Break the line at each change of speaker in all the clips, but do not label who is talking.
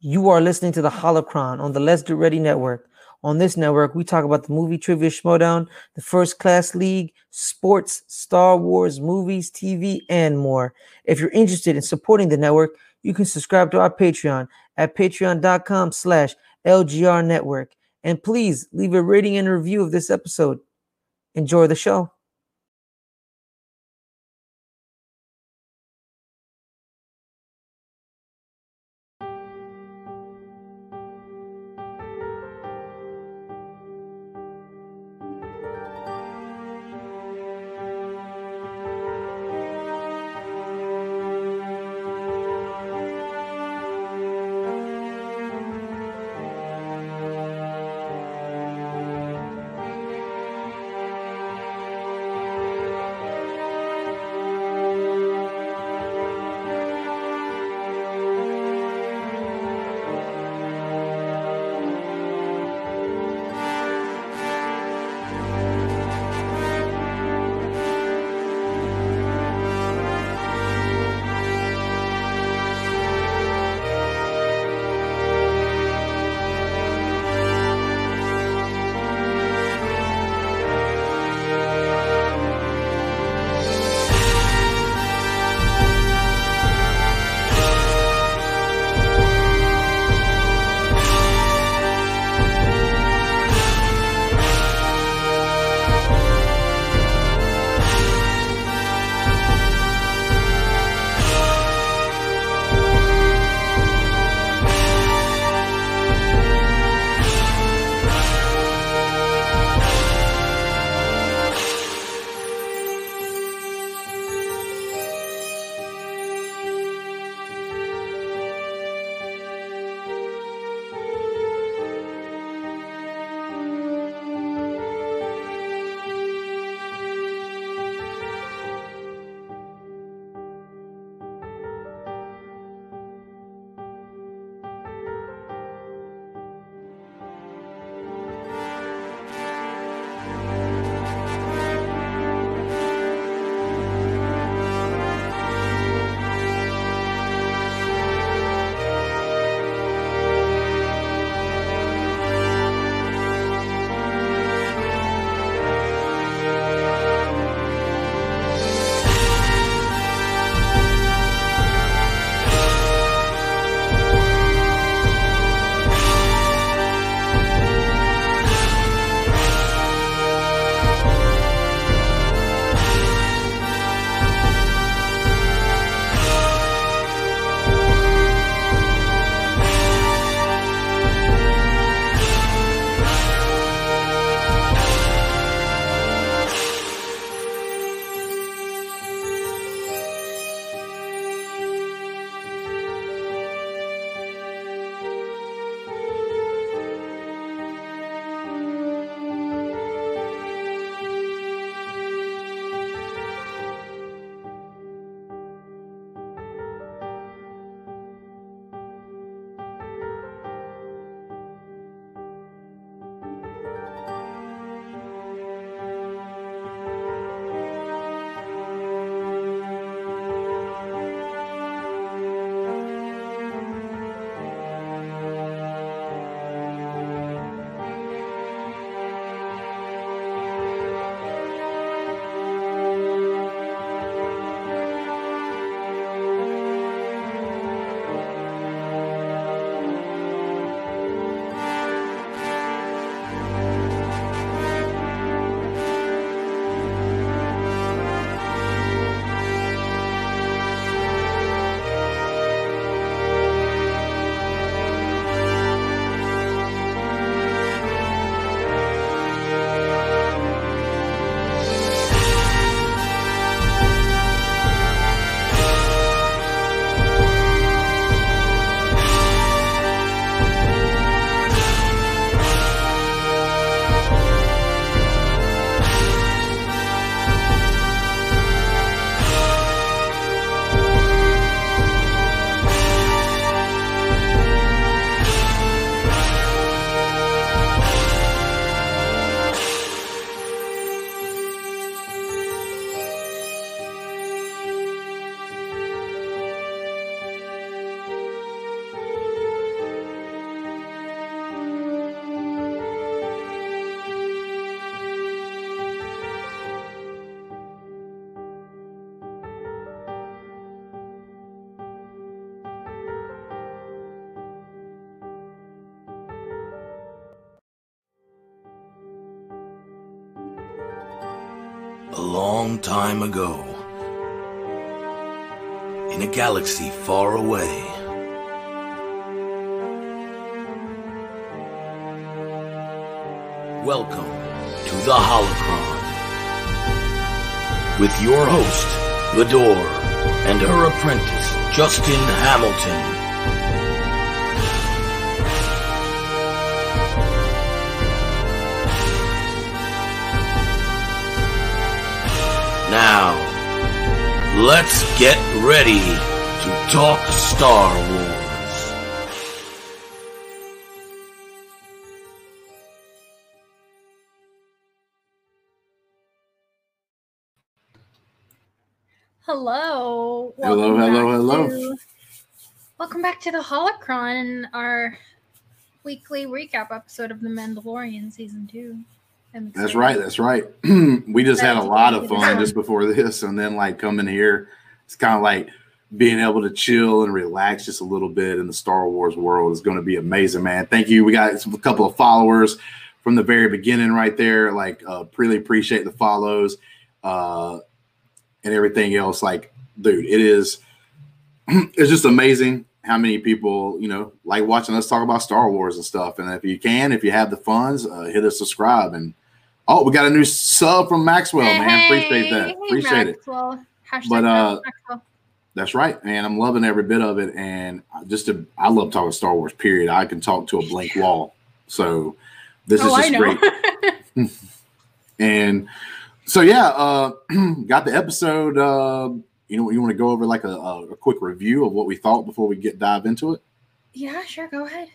You are listening to the Holocron on the Let's Get Ready Network. On this network, we talk about the movie Trivia Schmoedown, the First Class League, sports, Star Wars, movies, TV, and more. If you're interested in supporting the network, you can subscribe to our Patreon at patreon.com slash LGR Network. And please leave a rating and review of this episode. Enjoy the show.
Time ago, in a galaxy far away, welcome to the Holocron. With your host, Bidoor, and her apprentice, Justin Hamilton. Now, let's get ready to talk Star Wars.
Hello.
Hello, hello, hello.
Welcome back to the Holocron, our weekly recap episode of The Mandalorian Season 2.
That's right. That's right. we just had a lot of fun just before this, and then like coming here, it's kind of like being able to chill and relax just a little bit in the Star Wars world is going to be amazing, man. Thank you. We got a couple of followers from the very beginning, right there. Like, uh, really appreciate the follows uh, and everything else. Like, dude, it is. It's just amazing how many people you know like watching us talk about Star Wars and stuff. And if you can, if you have the funds, uh, hit us subscribe and. Oh, we got a new sub from Maxwell, man. Appreciate that.
Hey,
Appreciate it.
Hashtag
But, uh,
Maxwell.
That's right, man. I'm loving every bit of it, and just to, I love talking Star Wars. Period. I can talk to a blank wall, so this
oh,
is just great. And so, yeah, uh, got the episode. Uh, you know, you want to go over like a, a, a quick review of what we thought before we get dive into it,
yeah, sure. Go ahead.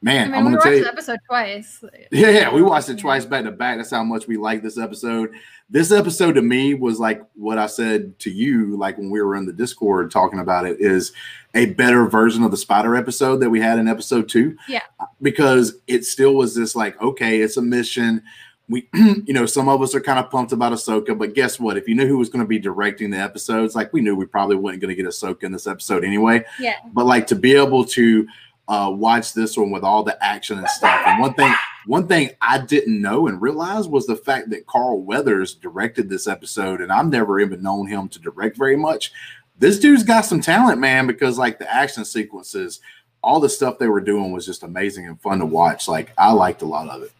I
man.
mean,
I'm
we
gonna
watched
tell you.
the episode twice.
Yeah, yeah, we watched it twice back to back. That's how much we like this episode. This episode to me was like what I said to you, like when we were in the Discord talking about it, is a better version of the spider episode that we had in episode two.
Yeah.
Because it still was this like, okay, it's a mission. We, you know, some of us are kind of pumped about Ahsoka, but guess what? If you knew who was going to be directing the episodes, like we knew we probably wasn't going to get Ahsoka in this episode anyway
Yeah.
but like to be able to uh, watch this one with all the action and stuff. And one thing, one thing I didn't know and realize was the fact that Carl Weathers directed this episode, and I've never even known him to direct very much. This dude's got some talent, man, because like the action sequences, all the stuff they were doing was just amazing and fun to watch. Like I liked a lot of it.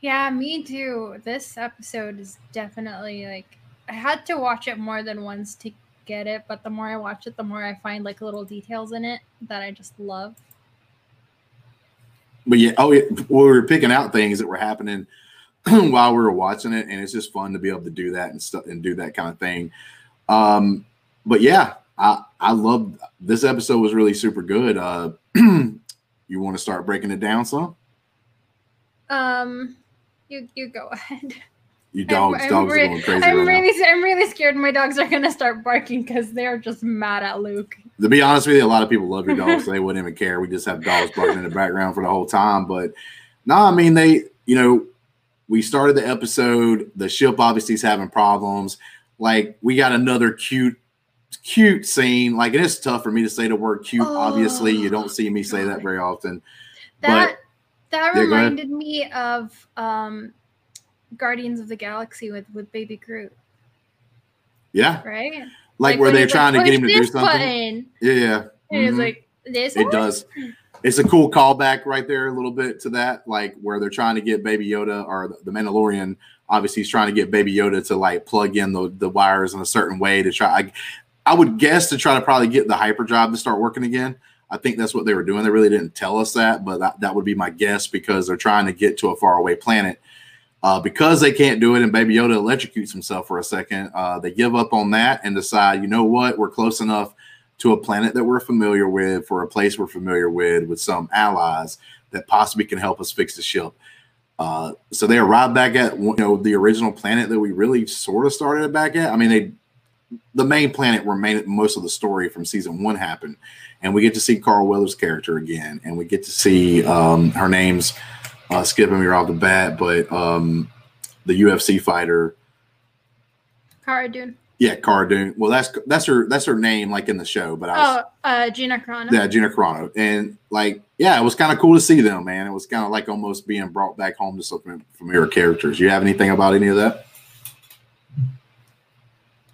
Yeah, me too. This episode is definitely like I had to watch it more than once to get it, but the more I watch it, the more I find like little details in it that I just love.
But yeah, oh yeah, we were picking out things that were happening while we were watching it, and it's just fun to be able to do that and stuff and do that kind of thing. Um, but yeah, I I love this episode was really super good. Uh, you want to start breaking it down some?
Um, you you go ahead.
You dogs,
I'm,
dogs
re-
are going crazy
I'm
right
really I'm really scared my dogs are gonna start barking because they're just mad at Luke.
To be honest with you, a lot of people love your dogs, so they wouldn't even care. We just have dogs barking in the background for the whole time. But no, I mean they, you know, we started the episode. The ship obviously is having problems. Like we got another cute, cute scene. Like it is tough for me to say the word cute. obviously, you don't see me say that very often.
That that
Yeah,
reminded me of um Guardians of the Galaxy with with Baby Groot,
Yeah,
right?
like, where
when
they're trying
like,
to get him to do something.
Button.
Yeah, yeah. Mhm.
like this.
It
one?"
does. It's a cool callback right there, a little bit to that, like where they're trying to get Baby Yoda or the Mandalorian. Obviously, he's trying to get Baby Yoda to like plug in the, the wires in a certain way to try. I, I would guess to try to probably get the hyperdrive to start working again. I think that's what they were doing. They really didn't tell us that, but that, that would be my guess because they're trying to get to a faraway planet. Uh, because they can't do it and Baby Yoda electrocutes himself for a second, uh, they give up on that and decide, you know what, we're close enough to a planet that we're familiar with, for a place we're familiar with, with some allies that possibly can help us fix the ship. Uh, so they arrive back at you know the original planet that we really sort of started back at. I mean, they the main planet where main, most of the story from season one happened, and we get to see Carl Weathers' character again, and we get to see um, her name's uh, skipping me off the bat, but um, the UFC fighter
Cara Dune.
Yeah, Cara Dune. Well, that's that's her that's her name, like in the show. But I was,
Oh, uh, Gina Carano.
yeah, Gina Carano, and like, yeah, it was kind of cool to see them, man. It was kind of like almost being brought back home to some familiar characters. You have anything about any of that?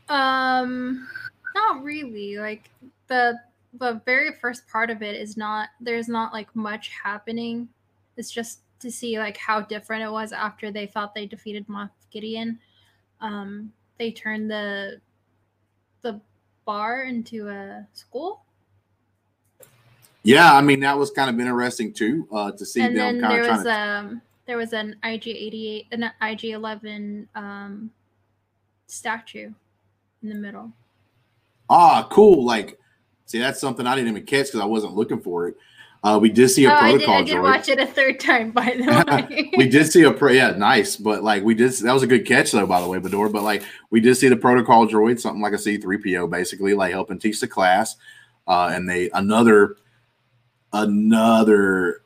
Um, not really. Like the the very first part of it is not there's not like much happening. It's just to see like how different it was after they thought they defeated Moff Gideon. Um, they turned the the bar into a school.
Yeah, I mean that was kind of interesting too uh, to see
and
them kind
was
to.
um there was an IG eighty eight an IG eleven um statue in the middle.
Ah, cool. Like, see, that's something I didn't even catch because I wasn't looking for it. Uh, we did see a
oh, I did,
protocol
I did watch it a third time by the way.
we did see a pro- yeah, nice, but like we did that was a good catch though, by the way, Bidoor. But like we did see the protocol droid, something like a C three PO, basically like helping teach the class, uh, and they another another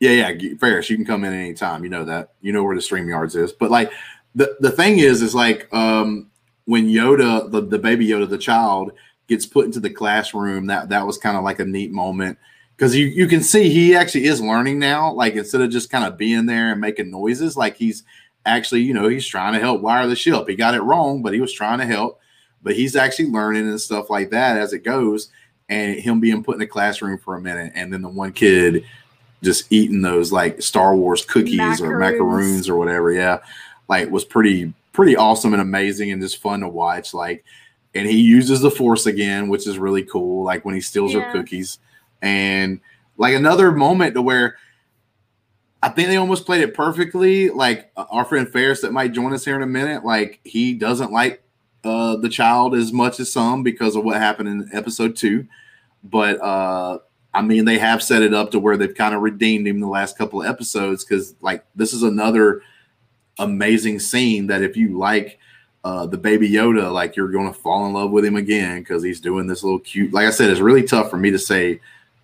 yeah yeah Fares, you can come in anytime. You know that you know where the stream yards is, but like the the thing is is like um when Yoda the the baby Yoda the child gets put into the classroom that that was kind of like a neat moment because you, you can see he actually is learning now like instead of just kind of being there and making noises like he's actually you know he's trying to help wire the ship. He got it wrong but he was trying to help but he's actually learning and stuff like that as it goes and him being put in the classroom for a minute and then the one kid just eating those like star wars cookies or
Macaroons.
macaroons or whatever yeah like was pretty pretty awesome and amazing and just fun to watch like and he uses the force again which is really cool like when he steals her cookies and like another moment to where I think they almost played it perfectly. Like uh, our friend Fares that might join us here in a minute, like he doesn't like uh the child as much as some because of what happened in episode two. But uh I mean they have set it up to where they've kind of redeemed him the last couple of episodes because like this is another amazing scene that if you like uh, the baby Yoda, like you're going to fall in love with him again because he's doing this little cute. Like I said, it's really tough for me to say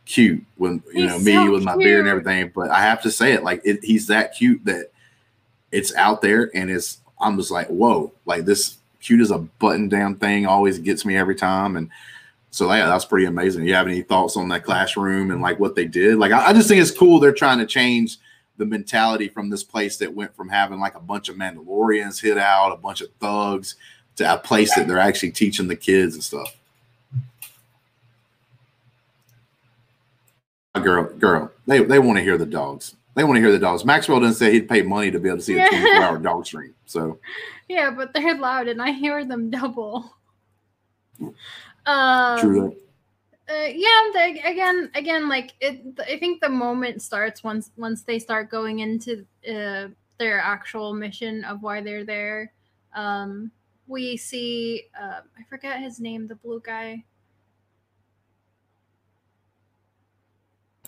cute when you
He's
know me
so
with my beard and everything, but I have to say it like it, he's that cute that it's out there and it's I'm just like whoa, like this cute as a button down thing always gets me every time and. So yeah, that's pretty amazing. You have any thoughts on that classroom and like what they did? Like I, I just think it's cool. They're trying to change the mentality from this place that went from having like a bunch of Mandalorians hit out, a bunch of thugs, to a place that they're actually teaching the kids and stuff. Girl, girl, they, they want to hear the dogs. They want to hear the dogs. Maxwell didn't say he'd pay money to be able to see a
Yeah.
24 hour dog stream. So
Yeah, but they're loud and I hear them double. Um,
true
uh, yeah they, again again like it i think the moment starts once once they start going into uh, their actual mission of why they're there um we see uh, i forget his name the blue guy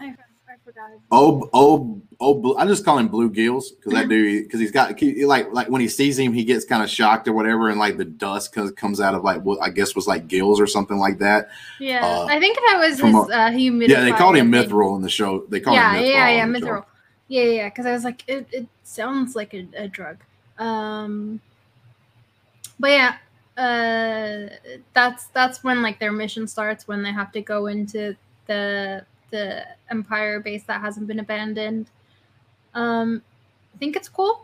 I, I forgot
Oh, oh, oh! Blue, I just call him Blue Gills because that dude, because he's got he, like like when he sees him, he gets kind of shocked or whatever, and like the dust comes comes out of like what I guess was like gills or something like that.
yeah
uh,
i think that was his
a-
uh humidifier
Yeah, they called him Mythrol in the show. They called
yeah,
him Mythrol.
yeah, yeah,
show.
Mythrol. Yeah, yeah, yeah. Because I was like, it, it sounds like a, a drug. Um, but yeah, uh, that's that's when like their mission starts when they have to go into the the Empire base that hasn't been abandoned. Um, I think it's cool.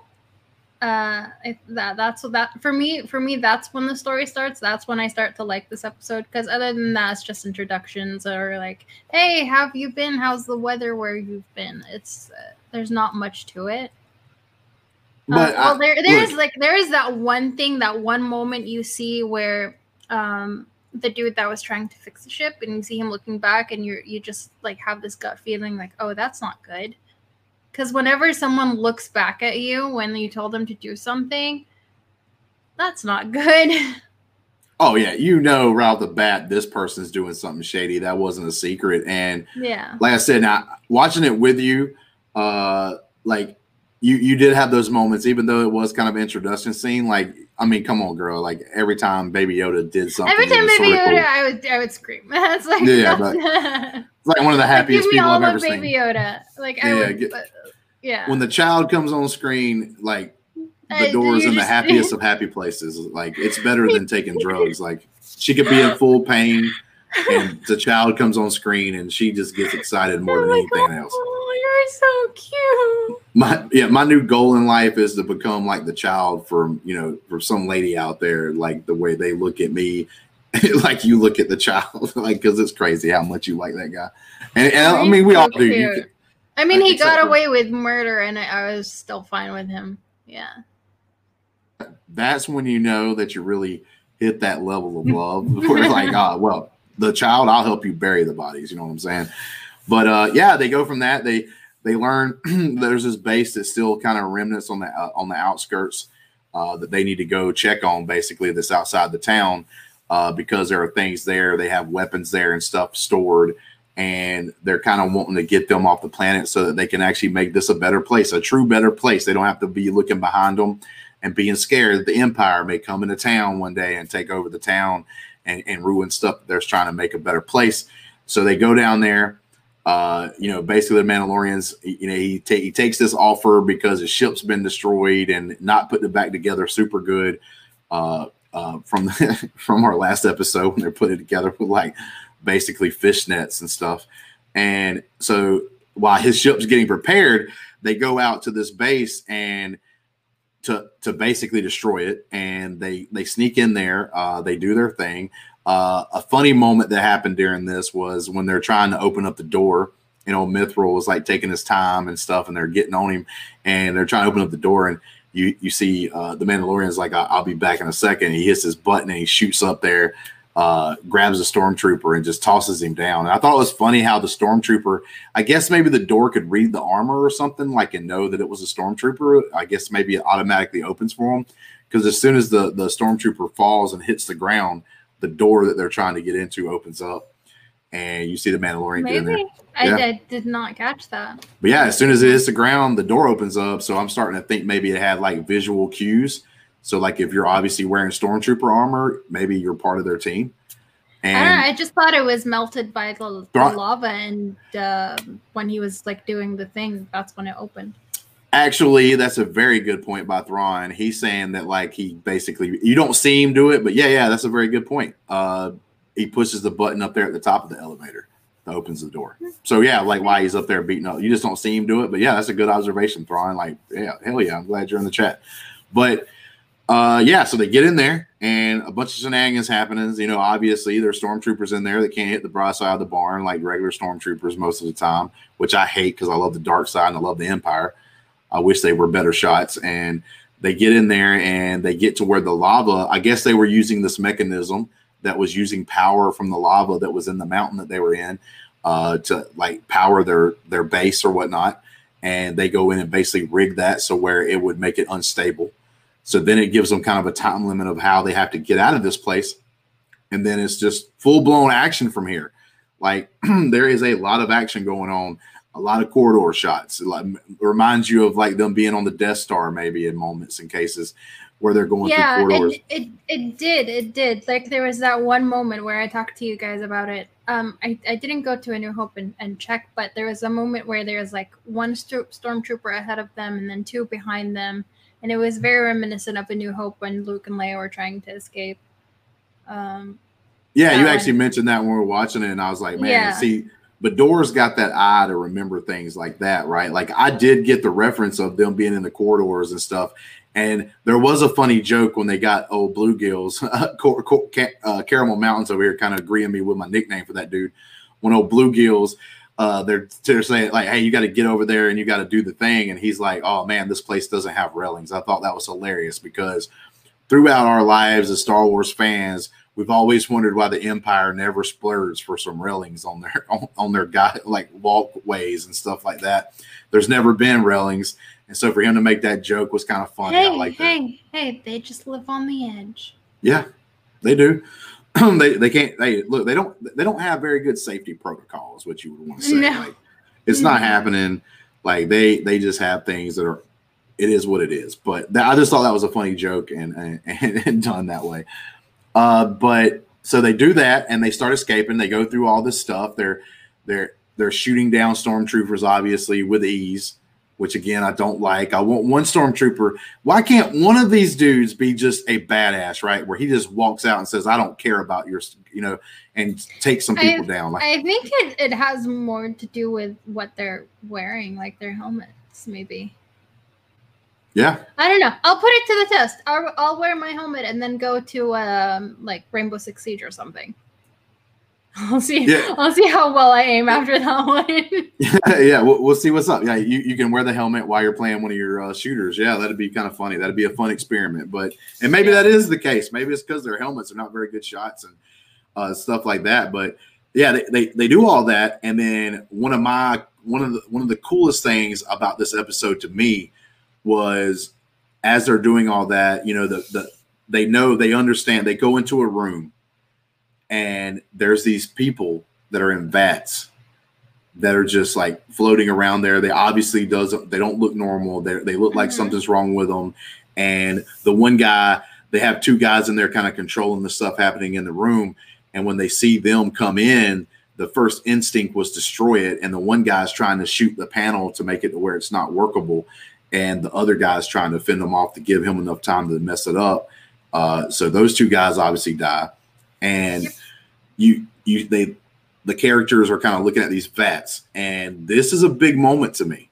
Uh, I, that that's that for me. For me, that's when the story starts. That's when I start to like this episode. Because other than that, it's just introductions or like hey how have you been how's the weather where you've been it's uh, there's not much to it
But
uh, well there there is
look,
like there is that one thing that one moment you see where um the dude that was trying to fix the ship and you see him looking back and you're you just like have this gut feeling like oh that's not good because whenever someone looks back at you when you told them to do something that's not good
oh yeah, you know right off the bat, this person's doing something shady. That wasn't a secret, and
yeah
like I said, now watching it with you, uh, like you you did have those moments, even though it was kind of introduction scene. Like, I mean, come on, girl. Like every time Baby Yoda did something,
every time baby
sorta cool.
yoda i would i would scream that's like
Yeah,
that's-
It's like one of the
Like,
happiest
me
people I've ever
Baby
seen.
Yoda. Like I
Yeah,
would,
get-
but- yeah.
When the child comes on screen, like
I-
the door's in the happiest of happy places. Like it's better than taking drugs. Like she could be in full pain, and the child comes on screen, and she just gets excited more
I'm
than
like,
anything oh, else.
Oh, They're so cute.
my yeah my new goal in life is to become like the child for you know for some lady out there like the way they look at me. Like you look at the child. Like because it's crazy how much you like that guy. And, and i mean we
so
all do. You can,
I mean,
like,
he got away with murder, and I, I was still fine with him. Yeah.
that's when you know that you really hit that level of love. Where like ah well the child i'll help you bury the bodies you know what i'm saying? But uh yeah they go from that. They they learn there's this base that's still kind of remnants on the uh, on the outskirts uh, that they need to go check on basically that's outside the town uh, because there are things there they have weapons there and stuff stored and they're kind of wanting to get them off the planet so that they can actually make this a better place a true better place. They don't have to be looking behind them and being scared that the empire may come into town one day and take over the town and, and ruin stuff they're trying to make a better place. So they go down there uh, you know, basically the Mandalorians, you know, he, ta- he takes this offer because his ship's been destroyed and not putting it back together super good. Uh, uh, from the, from our last episode when they're putting it together with like basically fish nets and stuff. And so while his ship's getting prepared, they go out to this base and to to basically destroy it. And they they sneak in there. Uh, they do their thing. Uh, a funny moment that happened during this was when they're trying to open up the door. You know, Mythrol was like taking his time and stuff, and they're getting on him, and they're trying to open up the door, and you you see uh, the Mandalorian's like, "I- "I'll be back in a second. He hits his button and he shoots up there, uh, grabs a stormtrooper and just tosses him down. And I thought it was funny how the stormtrooper, I guess maybe the door could read the armor or something, like and know that it was a stormtrooper. I guess maybe it automatically opens for him because as soon as the the stormtrooper falls and hits the ground, the door that they're trying to get into opens up, and you see the Mandalorian get in there.
Maybe I,
Yeah.
I did not catch that.
But yeah, as soon as it hits the ground, the door opens up. So I'm starting to think maybe it had like visual cues. So like if you're obviously wearing stormtrooper armor, maybe you're part of their team.
I don't know. I just thought it was melted by the, the lava, and uh, when he was like doing the thing, that's when it opened.
Actually, that's a very good point by Thrawn. He's saying that like he basically you don't see him do it, but yeah, yeah, that's a very good point. Uh, he pushes the button up there at the top of the elevator that opens the door. So yeah, like why he's up there beating up, you just don't see him do it. But yeah, that's a good observation, Thrawn. Like yeah, hell yeah, I'm glad you're in the chat. But uh, yeah, so they get in there and a bunch of shenanigans happening. You know, obviously there's stormtroopers in there that can't hit the broad side of the barn like regular stormtroopers most of the time, which I hate because I love the dark side and I love the Empire. I wish they were better shots. And they get in there and they get to where the lava. I guess they were using this mechanism that was using power from the lava that was in the mountain that they were in uh, to like power their their base or whatnot. And they go in and basically rig that so where it would make it unstable. So then it gives them kind of a time limit of how they have to get out of this place. And then it's just full blown action from here. Like there is a lot of action going on, a lot of corridor shots. It like, reminds you of like them being on the Death Star, maybe in moments and cases where they're going
yeah,
through corridors.
it, it it did. It did. Like there was that one moment where I talked to you guys about it. Um, I, I didn't go to A New Hope and, and check, but there was a moment where there was like one sto- stormtrooper ahead of them and then two behind them, and it was very reminiscent of A New Hope when Luke and Leia were trying to escape. Um,
Yeah, you actually mentioned that when we were watching it, and I was like, man,
Yeah.
see, Bidoor's got that eye to remember things like that, right? Like I did get the reference of them being in the corridors and stuff. And there was a funny joke when they got old bluegills, uh, Caramel Mountains over here, kind of agreeing me with my nickname for that dude. When old bluegills, uh, they're they're saying like, "Hey, you got to get over there and you got to do the thing," and he's like, "Oh man, this place doesn't have railings." I thought that was hilarious because throughout our lives as Star Wars fans, we've always wondered why the Empire never splurges for some railings on their on, on their guy like walkways and stuff like that. There's never been railings, and so for him to make that joke was kind of funny.
Hey,
like that.
hey, hey! They just live on the edge.
Yeah, they do. they they can't. They look. They don't. They don't have very good safety protocols. What you would want to say.
No.
Like, it's not happening. Like they they just have things that are. It is what it is. But that, I just thought that was a funny joke and and, and done that way. Uh, but so they do that and they start escaping. They go through all this stuff. They're they're they're shooting down stormtroopers obviously with ease which again I don't like. I want one stormtrooper. Why can't one of these dudes be just a badass, right? Where he just walks out and says, "I don't care about your," you know, and take some people
I,
down. Like,
I think it, it has more to do with what they're wearing, like their helmets, maybe.
Yeah,
I don't know. I'll put it to the test. I'll, I'll wear my helmet and then go to um like Rainbow Six Siege or something. I'll see.
Yeah.
I'll see how well I aim after that one.
yeah, we'll, we'll see what's up. Yeah, you, you can wear the helmet while you're playing one of your uh, shooters. Yeah, that'd be kind of funny. That'd be a fun experiment. But and maybe that is the case. Maybe it's because their helmets are not very good shots and uh, stuff like that. But yeah, they, they they do all that. And then one of my one of the one of the coolest things about this episode to me was as they're doing all that, you know, the the they know they understand. They go into a room and there's these people that are in vats that are just like floating around there. They obviously doesn't they don't look normal. They they look like
Mhm.
something's wrong with them. And the one guy, they have two guys in there kind of controlling the stuff happening in the room. And when they see them come in, the first instinct was destroy it. And the one guy's trying to shoot the panel to make it to where it's not workable. And the other guy's trying to fend them off to give him enough time to mess it up. Uh, so those two guys obviously die. And you you they the characters are kind of looking at these vats, and this is a big moment to me.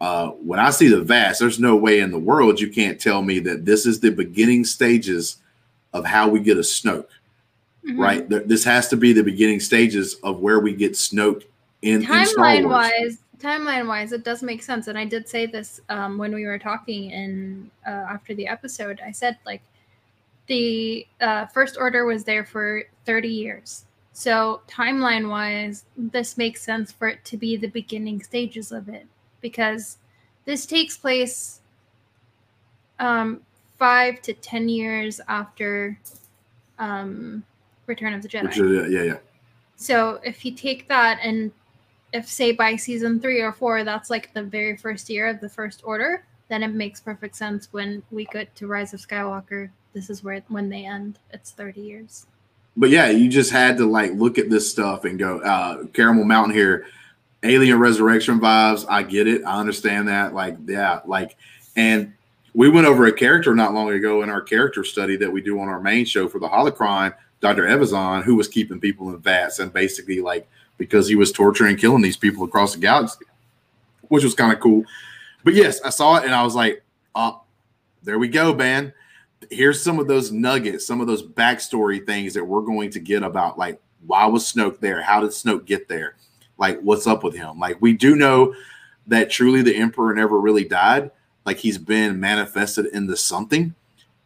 Uh, when I see the vats, there's no way in the world you can't tell me that this is the beginning stages of how we get a Snoke,
Mhm.
right? This has to be the beginning stages of where we get Snoke in, in
timeline
Wars.
wise timeline wise it does make sense. And i did say this um, when we were talking in uh, after the episode i said like the uh, first order was there for 30 years. So timeline wise this makes sense for it to be the beginning stages of it because this takes place um, five to ten years after um, return of the jedi.
is, yeah, yeah.
so if you take that and if say by season three or four, that's like the very first year of the first order, then it makes perfect sense when we get to Rise of Skywalker. This is where when they end. It's 30 years.
but yeah, you just had to like look at this stuff and go, uh, Caramel Mountain here, Alien Resurrection vibes. I get it. I understand that. Like, yeah, like, and we went over a character not long ago in our character study that we do on our main show for the Holocron, Dr. Evazan, who was keeping people in vats and basically like because he was torturing and killing these people across the galaxy, which was kind of cool. But yes, I saw it and I was like, oh, there we go, man here's some of those nuggets, some of those backstory things that we're going to get about like why was Snoke there? How did Snoke get there? Like what's up with him? Like we do know that truly the Emperor never really died. Like he's been manifested into something.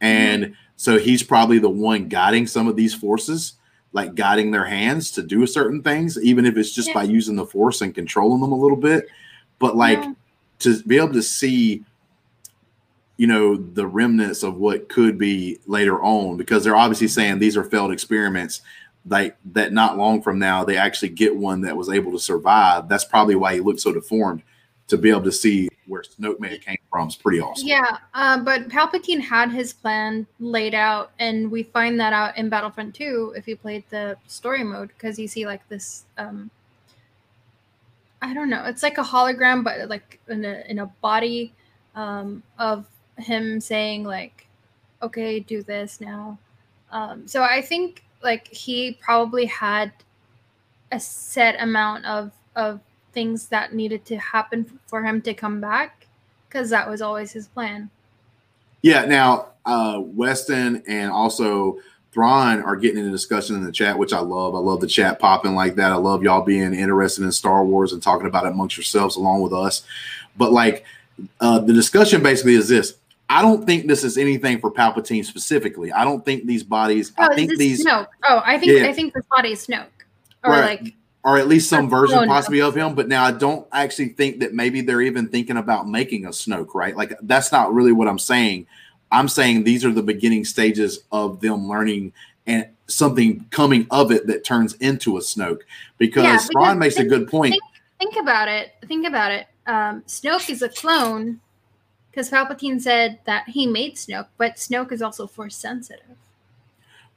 And mm-hmm. so he's probably the one guiding some of these forces, like guiding their hands to do certain things, even if it's just
Yeah.
by using the force and controlling them a little bit. But like
Yeah.
to be able to see you know the remnants of what could be later on because they're obviously saying these are failed experiments like that not long from now they actually get one that was able to survive that's probably why he looked so deformed to be able to see where snoke may have came from is pretty awesome
Yeah, uh, but Palpatine had his plan laid out, and we find that out in Battlefront 2 if you played the story mode, because you see like this. Um, I don't know. It's like a hologram, but like in a in a body um, of him saying like, "Okay, do this now." Um, so I think like he probably had a set amount of of things that needed to happen for him to come back because that was always his plan.
yeah now uh weston and also Thrawn are getting into discussion in the chat, which I love. I love the chat popping like that. I love y'all being interested in Star Wars and talking about it amongst yourselves along with us. But like uh, the discussion basically is this: I don't think this is anything for Palpatine specifically. I don't think these bodies.
Oh,
I think these
Snoke? Oh, I think
Yeah.
I think this body is Snoke, or
Right.
like
or at least some version possibly of him. But now I don't actually think that maybe they're even thinking about making a Snoke, right? Like that's not really what I'm saying. I'm saying these are the beginning stages of them learning and something coming of it that turns into a Snoke. Because
Yeah, because
makes a good point.
think- think about it. Think about it. Um, Snoke is a clone because Palpatine said that he made Snoke, but Snoke is also force sensitive.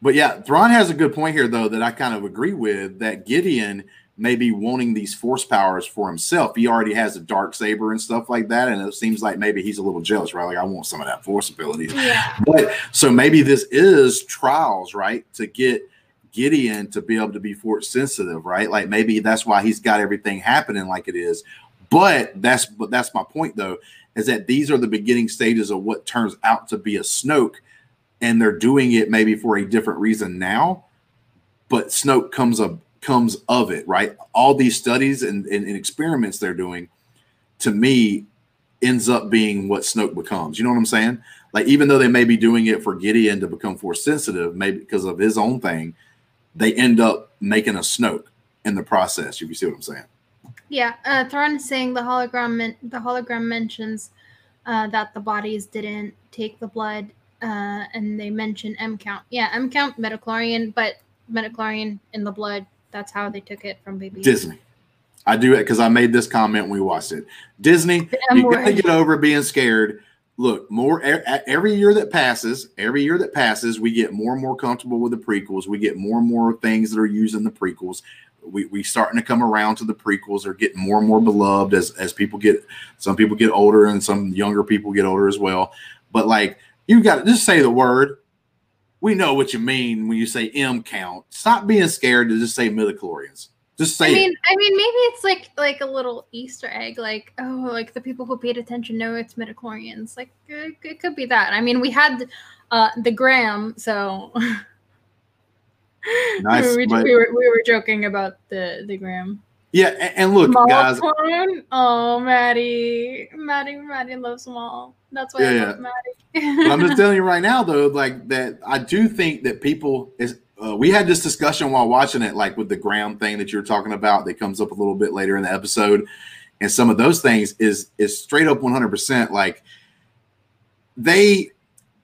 But yeah, Thrawn has a good point here, though, that I kind of agree with that Gideon may be wanting these force powers for himself. He already has a dark saber and stuff like that, and it seems like maybe he's a little jealous, right? Like I want some of that force ability.
Yeah.
But so maybe this is trials, right? To get Gideon to be able to be force sensitive, right? Like maybe that's why he's got everything happening like it is. But that's but that's my point though, is that these are the beginning stages of what turns out to be a Snoke, and they're doing it maybe for a different reason now. But Snoke comes up comes of it, right? All these studies and, and, and experiments they're doing, to me, ends up being what Snoke becomes. You know what I'm saying? Like even though they may be doing it for Gideon to become force sensitive, maybe because of his own thing, they end up making a Snoke in the process. If you see what I'm saying.
Yeah, uh, Thrawn is saying the hologram the hologram mentions uh, that the bodies didn't take the blood, uh, and they mention M count. Yeah, M count midichlorian, but midichlorian in the blood. That's how they took it from baby.
Disney. I do it because I made this comment when we watched it. Disney, you gotta get over being scared. Look, more every year that passes, every year that passes, we get more and more comfortable with the prequels. We get more and more things that are used in the prequels. We we starting to come around to the prequels. They're getting more and more beloved as as people get. Some people get older, and some younger people get older as well. But like you got to just say the word. We know what you mean when you say M count. Stop being scared to just say midichlorians. Just say
I
it.
mean, I mean, maybe it's like like a little Easter egg, like oh, like the people who paid attention know it's midichlorians. Like it, it could be that. I mean, we had uh the gram, so
Nice,
we,
but-
we were we were joking about the the gram.
Yeah, and, and look, guys,
Maul Oh, Maddie, Maddie, Maddie loves Maul. That's why
Yeah,
I
yeah.
love Maddie.
but I'm just telling you right now, though, like that, I do think that people is. Uh, we had this discussion while watching it, like with the Graham thing that you're talking about, that comes up a little bit later in the episode, and some of those things is is straight up 100. percent Like they,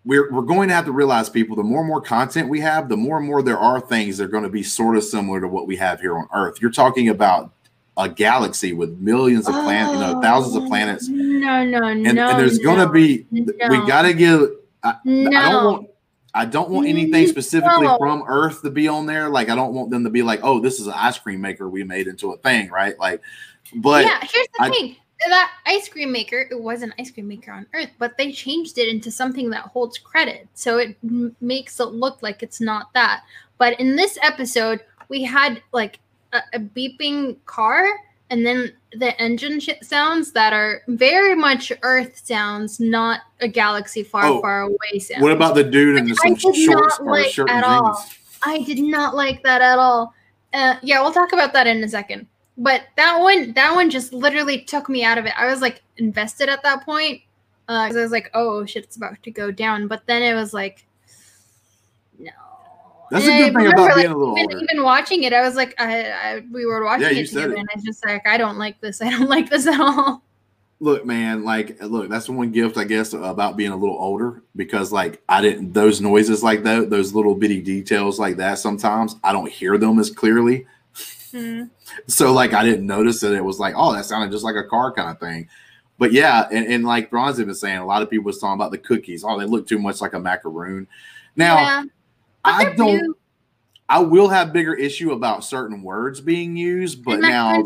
we're we're going to have to realize, people, the more and more content we have, the more and more there are things that are going to be sort of similar to what we have here on Earth. You're talking about a galaxy with millions of planets, you know, thousands of oh, planets
No, no,
and,
no.
and there's gonna
no,
be we gotta give I, I don't
No.
want I don't want anything specifically
No.
from Earth to be on there. Like I don't want them to be like, oh, this is an ice cream maker we made into a thing, right? Like, but
yeah, here's the
I-
thing. That ice cream maker, it was an ice cream maker on Earth, but they changed it into something that holds credit. So it m- makes it look like it's not that. But in this episode, we had like a, a beeping car and then the engine sh- sounds that are very much Earth sounds, not a galaxy far,
Oh,
far away sound.
what about the dude in the
I did
shorts
not
or
like
shirt
at all.
jeans?
I did not like that at all. Uh, yeah, we'll talk about that in a second. But that one, that one just literally took me out of it. I was like invested at that point because I was like, "Oh shit, it's about to go down." But then it was like, no.
That's
And
a
I
good thing
remember,
about being a little
even,
older.
even watching it, I was like, I, I we were watching
Yeah,
it together,
it.
and I just like, I don't like this. I don't like this at all.
Look, man, like look, that's one gift I guess about being a little older because like I didn't those noises like that, those little bitty details like that. Sometimes I don't hear them as clearly.
Hmm.
so like I didn't notice that it was like, oh, that sounded just like a car kind of thing. But yeah, and, and like Bronze had been saying, a lot of people was talking about the cookies. Oh, they look too much like a macaroon. Now
yeah.
I don't.
blue,
I will have bigger issue about certain words being used, but now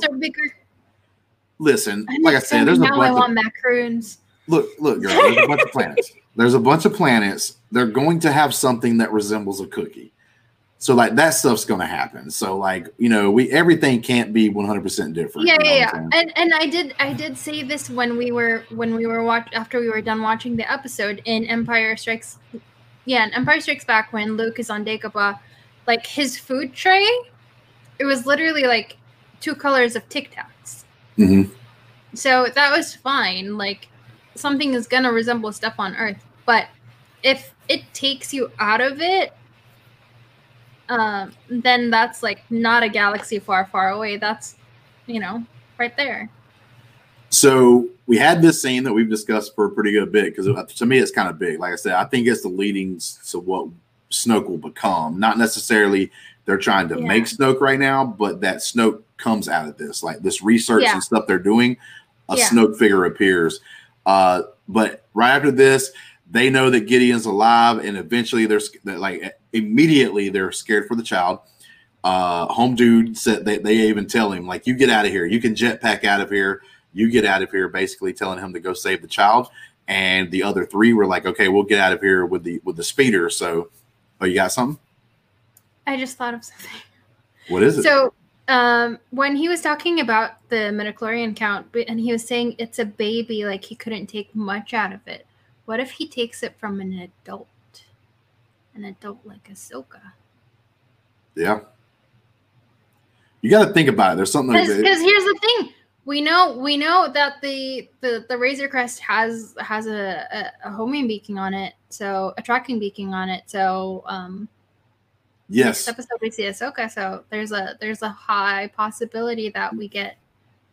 listen, like I said, there's a
now I
bunch of
want macaroons.
look, look, girl, there's a bunch of planets. There's a bunch of planets. They're going to have something that resembles a cookie. So like that stuff's going to happen. So like you know, we everything can't be 100 percent different.
yeah
you know
yeah yeah and and i did i did say this when we were when we were watch after we were done watching the episode in empire strikes yeah in empire strikes back when luke is on dagobah like his food tray it was literally like two colors of tic tacs.
Mhm.
so that was fine like something is gonna resemble stuff on earth but if it takes you out of it um then that's like not a galaxy far far away. That's you know right there
So we had this scene that we've discussed for a pretty good bit because to me it's kind of big. Like I said, I think it's the leading to what Snoke will become. Not necessarily they're trying to
Yeah.
make Snoke right now, but that Snoke comes out of this. Like this research
Yeah.
and stuff they're doing, a
Yeah.
Snoke figure appears. Uh, but right after this, they know that Gideon's alive, and eventually they're like immediately they're scared for the child. Uh, home dude said they, they even tell him like, "You get out of here. You can jetpack out of here. You get out of here." Basically, telling him to go save the child. And the other three were like, "Okay, we'll get out of here with the with the speeder." So, oh, you got something?
I just thought of something.
What is it?
So, um, when he was talking about the midichlorian count, and he was saying it's a baby, like he couldn't take much out of it. What if he takes it from an adult? An adult like Ahsoka.
yeah. You got to think about it. There's something.
Because
Like,
here's the thing, we know we know that the the the Razor Crest has has a, a, a homing beacon on it, so a tracking beacon on it. So um,
yes.
next episode we see Ahsoka. So there's a there's a high possibility that we get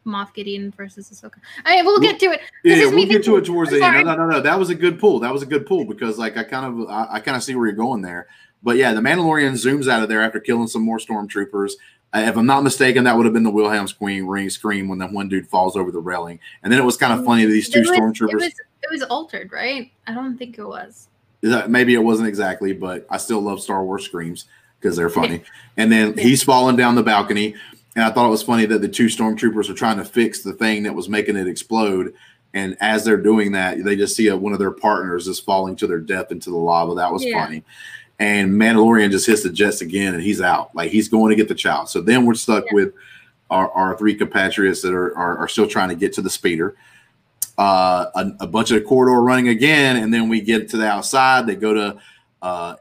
Moff Gideon versus Ahsoka. I mean, we'll get to it.
Yeah,
This
yeah, we'll get to it towards
I'm
the end.
sorry.
No, no, no, no. That was a good pull. That was a good pull because, like, I kind of, I, I kind of see where you're going there. But yeah, the Mandalorian zooms out of there after killing some more stormtroopers. If I'm not mistaken, that would have been the Wilhelm Queen ring scream when that one dude falls over the railing. And then it was kind of funny that these two
It was,
stormtroopers.
It was, it was altered, right? I don't think it was.
that- maybe it wasn't exactly, but I still love Star Wars screams because they're funny. And then he's falling down the balcony, and I thought it was funny that the two stormtroopers are trying to fix the thing that was making it explode. And as they're doing that, they just see a, one of their partners is falling to their death into the lava. That was
Yeah.
funny. And Mandalorian just hits the jets again, and he's out. Like he's going to get the child. So then we're stuck
Yeah.
with our, our three compatriots that are, are are still trying to get to the speeder uh, a, a bunch of the corridor running again, and then we get to the outside. They go to uh,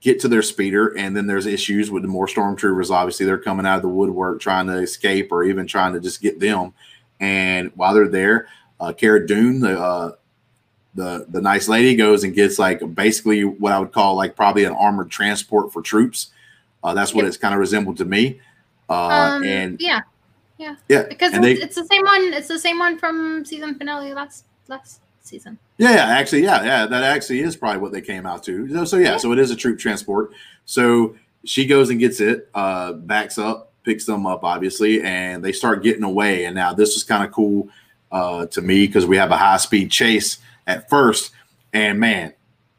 get to their speeder, and then there's issues with the more stormtroopers. Obviously, they're coming out of the woodwork trying to escape, or even trying to just get them. And while they're there, uh, Cara Dune, the uh, the the nice lady, goes and gets like basically what I would call like probably an armored transport for troops. Uh, that's what
Yep.
it's kind of resembled to me. Uh,
um,
and
yeah,
yeah,
yeah,
because
it's,
they-
it's the same one. It's the same one from season finale last last season.
Yeah, yeah, actually, yeah, yeah, that actually is probably what they came out to. So, so yeah,
Yeah.
so it is a troop transport. So she goes and gets it, uh, backs up, picks them up, obviously, and they start getting away. And now this is kind of cool uh, to me because we have a high speed chase at first, and man,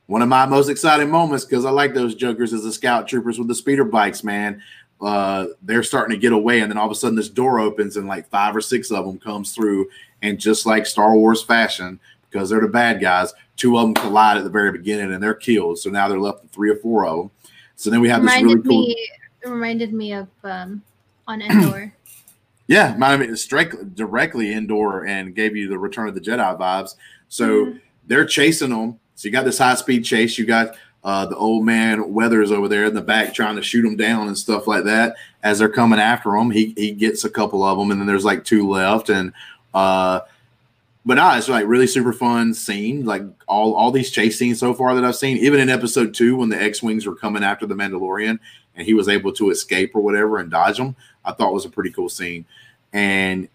one of my most exciting moments because I like those jokers as the scout troopers with the speeder bikes, man. Uh, they're starting to get away, and then all of a sudden this door opens, and like five or six of them comes through, and just like Star Wars fashion, because they're the bad guys. Two of them collide at the very beginning and they're killed. So now they're left with three or four of them. So then we have this really cool.
me it reminded me of um on Endor.
Yeah, reminded me directly Endor and gave you the Return of the Jedi vibes. So
Mhm.
they're chasing them. So you got this high speed chase. You got uh, the old man Weathers over there in the back trying to shoot them down and stuff like that. As they're coming after him, he he gets a couple of them, and then there's like two left. And uh, but nah, it's like really super fun scene. Like all all these chase scenes so far that I've seen, even in episode two when the X wings were coming after the Mandalorian and he was able to escape or whatever and dodge them, I thought was a pretty cool scene. And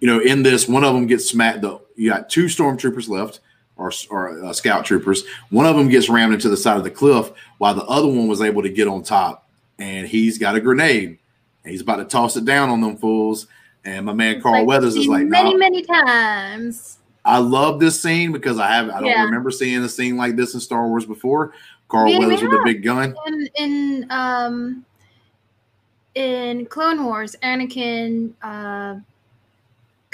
you know, in this, one of them gets smacked. The you got two stormtroopers left, or or uh, scout troopers. One of them gets rammed into the side of the cliff, while the other one was able to get on top. And he's got a grenade, and he's about to toss it down on them fools. And my man Carl
Like,
Weathers is like,
many,
"Nah."
many times.
I love this scene because I have I don't
Yeah.
remember seeing a scene like this in Star Wars before. Carl
Yeah,
Weathers with
a
big gun.
In in um in Clone Wars, Anakin uh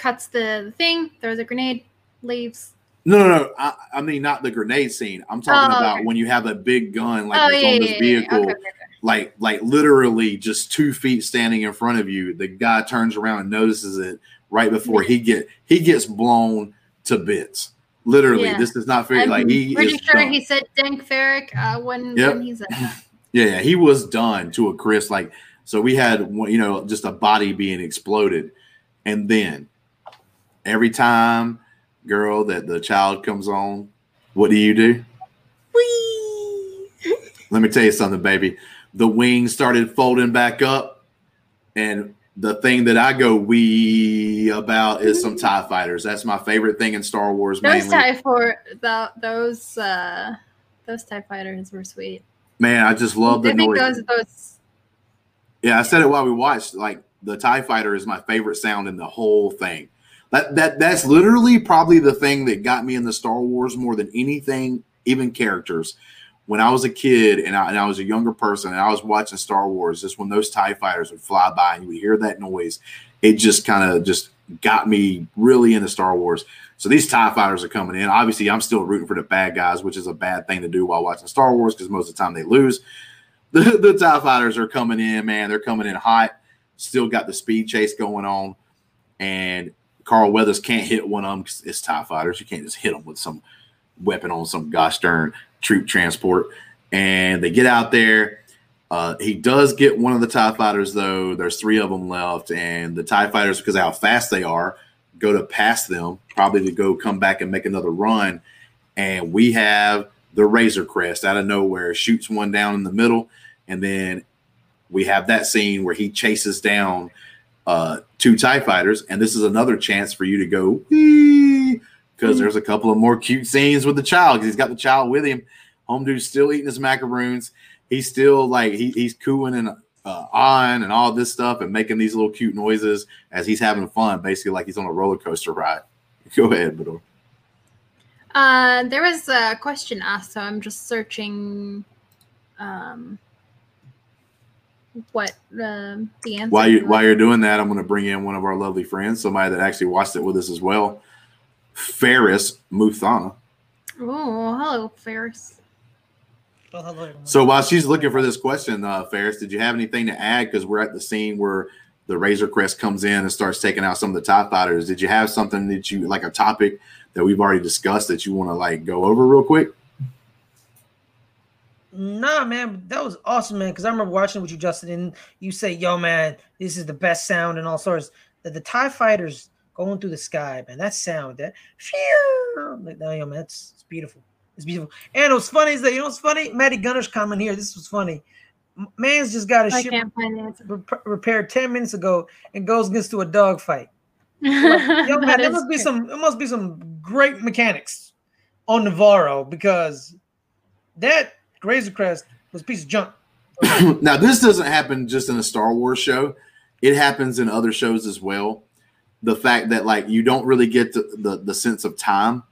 cuts the thing, throws a grenade, leaves.
No, no, no. I, I mean not the grenade scene. I'm talking
Oh,
about
okay.
when you have a big gun like
oh yeah,
on this
yeah, yeah.
vehicle.
Okay, okay, okay.
like like literally just two feet standing in front of you the guy turns around and notices it right before he get he gets blown to bits literally this is not fair
I'm
like he
pretty sure
done.
he said Dank Farrik uh, when
Yep.
when he's
yeah, yeah he was done to a crisp like so we had one- you know just a body being exploded and then every time girl that the child comes on what do you do let me tell you something, baby. The wings started folding back up, and the thing that I go wee about is some Tie Fighters. That's my favorite thing in Star Wars.
Those
mainly,
tie for the those uh those tie fighters were sweet.
man, I just love the noise.
those those
Yeah, I said it while we watched. Like the Tie Fighter is my favorite sound in the whole thing. That that that's literally probably the thing that got me in the Star Wars more than anything, even characters. when I was a kid and I, and I was a younger person and I was watching Star Wars, just when those TIE fighters would fly by and you would hear that noise, it just kind of just got me really into Star Wars. So these TIE fighters are coming in. Obviously, I'm still rooting for the bad guys, which is a bad thing to do while watching Star Wars because most of the time they lose. The, the TIE fighters are coming in, man. They're coming in hot. Still got the speed chase going on. And Carl Weathers can't hit one of them because it's TIE fighters. You can't just hit them with some weapon on some gosh darn troop transport. And they get out there. Uh, he does get one of the TIE fighters, though. There's three of them left. And the TIE fighters, because how fast they are, go to pass them, probably to go come back and make another run. And we have the Razor Crest out of nowhere, shoots one down in the middle. And then we have that scene where he chases down uh, two TIE fighters. And this is another chance for you to go, because there's a couple of more cute scenes with the child because he's got the child with him. Home dude's still eating his macaroons. He's still like he, he's cooing and uh, on and all this stuff and making these little cute noises as he's having fun, basically like he's on a roller coaster ride. Go ahead, Bidoor.
Uh, there was a question asked, so I'm just searching um, what um the answer.
While you
was.
while you're doing that, I'm going to bring in one of our lovely friends, somebody that actually watched it with us as well, Fares Muthana.
Oh, hello, Fares.
Well, hello, everyone.
So while she's looking for this question, uh, Fares, did you have anything to add? Because we're at the scene where the Razor Crest comes in and starts taking out some of the TIE fighters. Did you have something that you like a topic that we've already discussed that you want to like go over real quick?
Nah, man, that was awesome, man. Because I remember watching with you, Justin, and you say, "Yo, man, this is the best sound and all sorts." That the Tie Fighters going through the sky, man. That sound, that phew, like, no, yo, man, it's, it's beautiful. It's beautiful. And what's funny is that you know what's funny? Maddie Gunner's comment here. This was funny. Man's just got
I
ship
can't find the answer.
rep- repaired ten minutes ago and goes against to a dog fight. Yo, man, there must be some. There must be some great mechanics on Nevarro because that Razor Crest was a piece of junk.
now this doesn't happen just in a Star Wars show; it happens in other shows as well. The fact that like you don't really get the the, the sense of time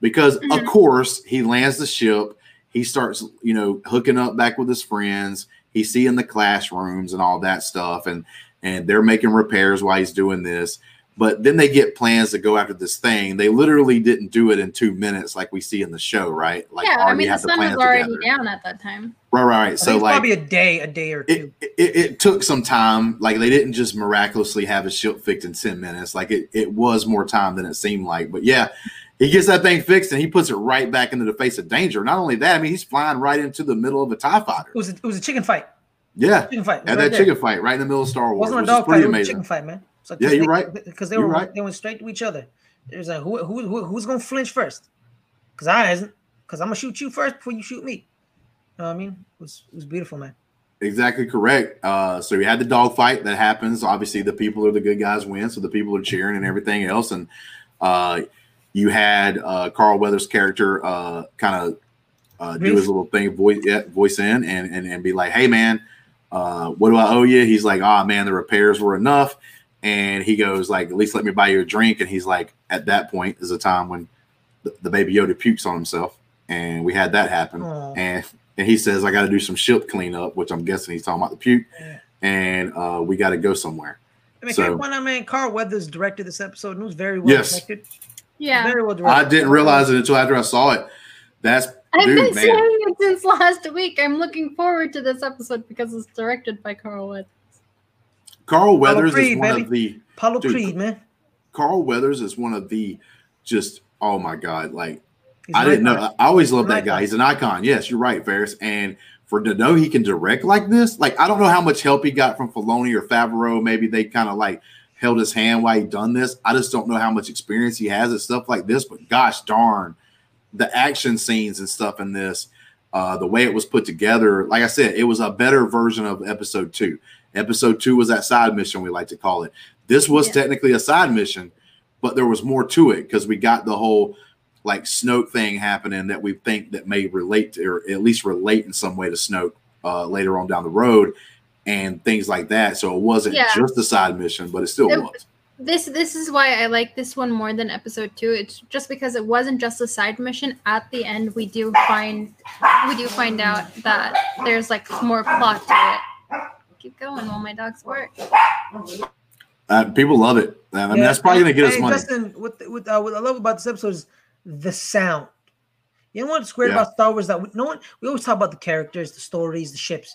because of
Mhm.
course he lands the ship, he starts you know hooking up back with his friends, he's seeing the classrooms and all that stuff, and and they're making repairs while he's doing this. But then they get plans to go after this thing. They literally didn't do it in two minutes like we see in the show, right? Like
yeah, I mean the
had the
sun was already
together.
down at that time.
Right, right, right. So like
probably a day, a day or two.
it, it, it took some time. Like they didn't just miraculously have his ship fixed in 10 minutes. Like it, it was more time than it seemed like. But yeah, he gets that thing fixed and he puts it right back into the face of danger. Not only that, I mean, he's flying right into the middle of a TIE fighter.
It was a, it was a chicken fight.
Yeah.
Chicken fight. It
Had
right
that
there.
chicken fight right in the middle of Star
It
Wars,
wasn't a
which is
dog fight. It was a chicken fight, man.
Yeah, you're right.
Because they
You're
were
right.
they went straight to each other. It was like who, who, who who's gonna flinch first? Because I isn't. Because I'm gonna shoot you first before you shoot me. You know what I mean? It was it was beautiful, man.
Exactly correct. Uh, so we had the dogfight that happens. Obviously, the people are the good guys win, so the people are cheering and everything else. And uh, you had uh, Carl Weathers' character uh, kind of uh, do his little thing, voice yeah, voice in, and, and and be like, "Hey, man, uh, what do I owe you?" He's like, "Ah, man, the repairs were enough." And he goes like, "At least let me buy you a drink." And he's like, "At that point is a time when the, the baby Yoda pukes on himself." And we had that happen
Aw.
and and he says I got to do some ship cleanup, which I'm guessing he's talking about the puke, and uh, we got to go somewhere.
I mean,
So-
can I point out, Carl Weathers directed this episode and it was very well
Yes.
directed.
Yeah.
Very well directed.
I didn't realize it until after I saw it. That's
I've
dude,
been
man.
saying it since last week. I'm looking forward to this episode because it's directed by Carl Wood.
Carl Weathers
Creed,
is one
baby.
of the
Paulo
Dude,
Creed, man.
Carl Weathers is one of the just oh my god like
He's
I didn't know. I always love that guy. he's an icon. Yes you're right Fares. And for to know he can direct like this like I don't know how much help he got from Filoni or Favreau. Maybe they kind of like held his hand while he done this. I just don't know how much experience he has and stuff like this but gosh darn the action scenes and stuff in this uh, the way it was put together like I said it was a better version of episode two episode two was that side mission we like to call it this was
Yeah.
technically a side mission but there was more to it because we got the whole like Snoke thing happening that we think that may relate to, or at least relate in some way to Snoke uh, later on down the road and things like that. So it wasn't
Yeah.
just a side mission, but it still
It-
was.
this this is why I like this one more than episode two. It's just because it wasn't just a side mission. At the end, we do find we do find out that there's like more plot to it. Keep going while my dogs work.
Uh, people love it. I mean,
Yeah,
that's probably gonna get us money.
Justin, what what, uh, what I love about this episode is the sound. You know what's great
Yeah.
about Star Wars that we, no one we always talk about the characters, the stories, the ships,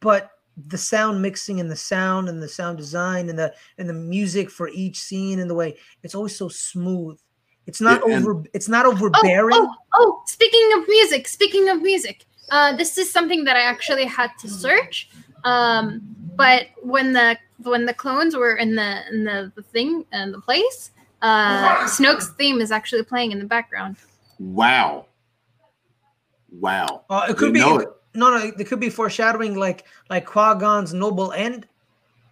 but the sound mixing and the sound and the sound design and the and the music for each scene and the way it's always so smooth. It's not
Yeah, and-
over. It's not
Oh,
overbearing.
oh, oh! Speaking of music, speaking of music, uh, this is something that I actually had to search. Um, but when the when the clones were in the in the, the thing and the place, uh, Snoke's theme is actually playing in the background.
Wow. Wow.
Uh, it could
Didn't
be
know it.
no, no. It could be foreshadowing, like like Qui Gon's noble end.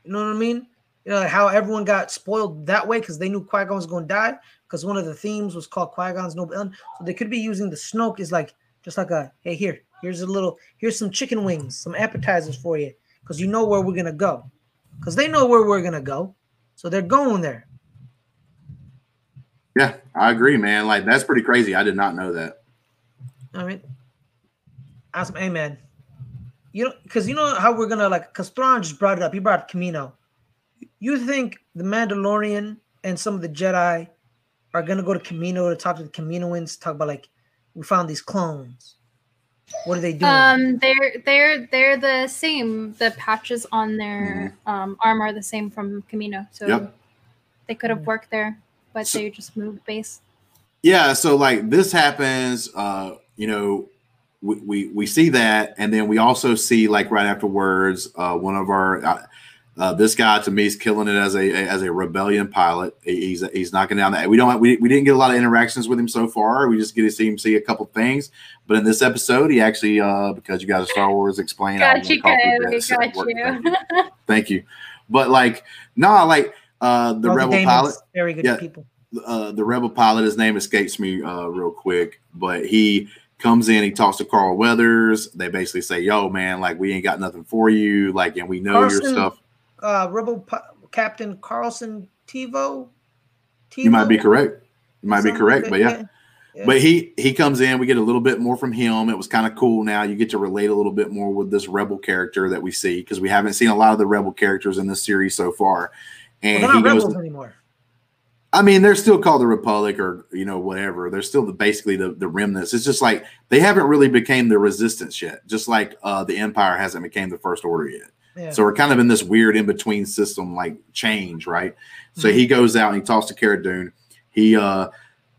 You know what I mean? You know like how everyone got spoiled that way because they knew Qui Gon was going to die. Because one of the themes was called Qui Gon's noble end. So they could be using the Snoke is like just like a hey here, here's a little here's some chicken wings, some appetizers for you, because you know where we're gonna go. Because they know where we're gonna go, so they're going there.
Yeah, I agree, man. Like that's pretty crazy. I did not know that.
All right. awesome. Amen. You know, because you know how we're gonna like, because Thrawn just brought it up. He brought up Camino. You think the Mandalorian and some of the Jedi are gonna go to Camino to talk to the Kaminoans, talk about like, we found these clones. What are they doing?
Um, they're they're they're the same. The patches on their um, arm are the same from Camino, so
Yep.
they could have worked there, but
So-
they just moved base.
Yeah, so like this happens, uh, you know, we, we we see that, and then we also see like right afterwards, uh, one of our uh, uh, this guy to me is killing it as a as a rebellion pilot. He- He's he's knocking down that. We don't we, we didn't get a lot of interactions with him so far. We just get to see him see a couple things. But in this episode, he actually uh, because you guys are Star Wars explain. I
Got you,
gonna call
Kyle.
for
We got
Work- Thank
you.
you. Thank you. But like, nah, like uh, the
All
rebel
Daemons,
pilot
very good
yeah.
people.
uh, the rebel pilot, his name escapes me uh, real quick, but he comes in, he talks to Carl Weathers. They basically say, "Yo, man, like we ain't got nothing for you, like, and we know your stuff."
Uh, Rebel Pi- Captain Carson Teva.
You might be correct. You might be correct, but yeah.
yeah.
But he he comes in, we get a little bit more from him. It was kind of cool. Now you get to relate a little bit more with this rebel character that we see because we haven't seen a lot of the rebel characters in this series so far.
Well,
And
they're
he
not
goes,
rebels anymore.
I mean, they're still called the Republic or you know whatever. They're still the basically the, the remnants. It's just like they haven't really became the resistance yet. Just like uh, the Empire hasn't became the First Order yet.
Yeah.
So we're kind of in this weird in between system like change, right? So he goes out and he talks to Cara Dune. He uh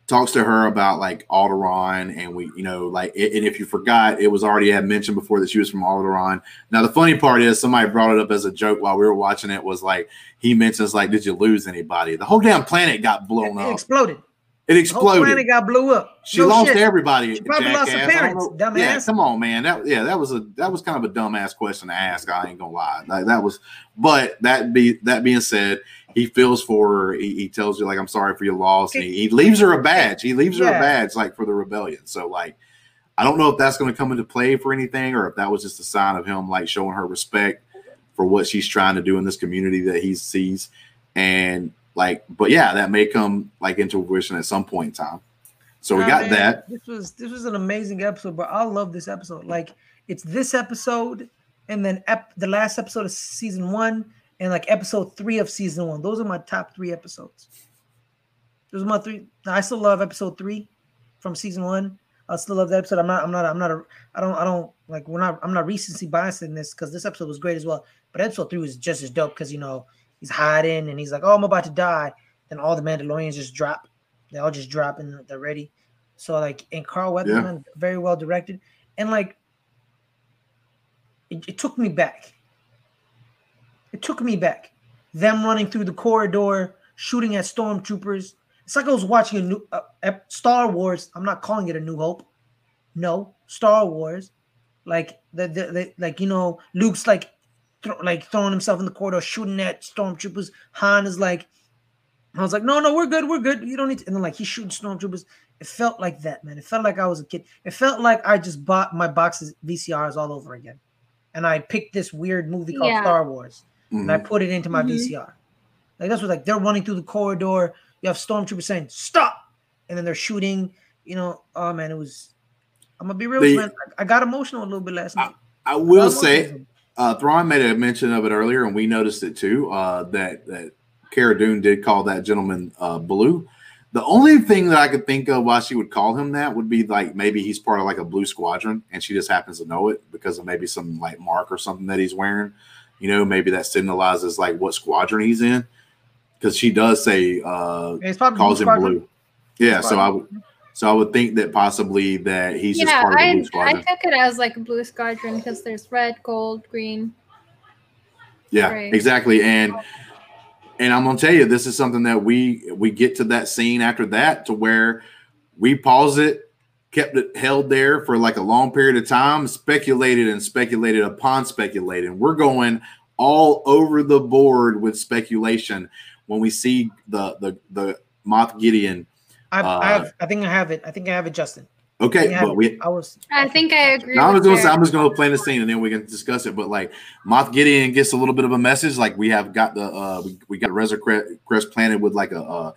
talks to her about like Alderaan, and we, you know, like, and if you forgot, it was already had mentioned before that she was from Alderaan. Now the funny part is somebody brought it up as a joke while we were watching it. Was like he mentions like, did you lose anybody? The whole damn planet got blown
it
up.
exploded.
It
The whole planet
exploded.
got blew up.
She
No
lost
shit.
everybody.
She probably lost her
jackass. I don't
parents,
know- Yeah, come on, man. That yeah, that was a that was kind of a dumbass question to ask. I ain't gonna lie. Like that was, but that be that being said, he feels for her. He, he tells you like, I'm sorry for your loss, he, he leaves her a badge. He leaves her a badge like for the rebellion. So like, I don't know if that's going to come into play for anything, or if that was just a sign of him like showing her respect for what she's trying to do in this community that he sees, and like, but yeah, that may come like into fruition at some point in time. So we
Nah,
got
man,
that.
This was this was an amazing episode, but I love this episode. Like it's this episode, and then ep- the last episode of season one, and like episode three of season one. Those are my top three episodes. Those are my three. I still love episode three from season one. I still love that episode. I'm not. I'm not. I'm not. A, I don't. I don't like. We're not. I'm not recency biased in this because this episode was great as well. But episode three was just as dope because you know he's hiding and he's like, "Oh, I'm about to die." Then all the Mandalorians just drop. They all just drop and they're ready. So like, and Carl Weathers, very well directed, and like, it, it took me back. It took me back. Them running through the corridor, shooting at stormtroopers. It's like I was watching a new uh, Star Wars. I'm not calling it a New Hope. No, Star Wars. Like the, the, the like you know Luke's like thro- like throwing himself in the corridor, shooting at stormtroopers. Han is like, I was like, no, no, we're good, we're good. You don't need to. And then like he's shooting stormtroopers. It felt like that, man. It felt like I was a kid. It felt like I just bought my boxes VCRs all over again, and I picked this weird movie called
Yeah.
Star Wars, and I
Mhm.
put it into my
Mhm.
VCR. Like that's what like they're running through the corridor. You have stormtroopers saying stop, and then they're shooting. You know, oh man, it was. I'm gonna be real,
The-
man. I, I got emotional a little bit last night.
I will
I
say,
emotional.
Uh, Thrawn made a mention of it earlier, and we noticed it too. Uh, that that Cara Dune did call that gentleman uh, Blue. The only thing that I could think of why she would call him that would be like maybe he's part of like a blue squadron, and she just happens to know it because of maybe some like mark or something that he's wearing. You know, maybe that signalizes like what squadron he's in, because she does say uh, calls him Blue. Yeah, so I would so I would think that possibly that he's just part of the
I,
blue
I
squadron.
took it as like a blue squadron because there's red, gold, green.
Yeah,
Right.
exactly. And and I'm gonna tell you, this is something that we we get to that scene after that to where we pause it, kept it held there for like a long period of time, speculated and speculated upon speculating. We're going all over the board with speculation when we see the the the Moff Gideon.
I,
Uh,
I have. I think I have it. I think I have it, Justin.
Okay,
I
but
it.
we
I was.
I think I agree.
Now I'm just gonna say, I'm just gonna play the scene and then we can discuss it. But like Moff Gideon gets a little bit of a message. Like we have got the uh we, we got Razor Cre- planted with like a uh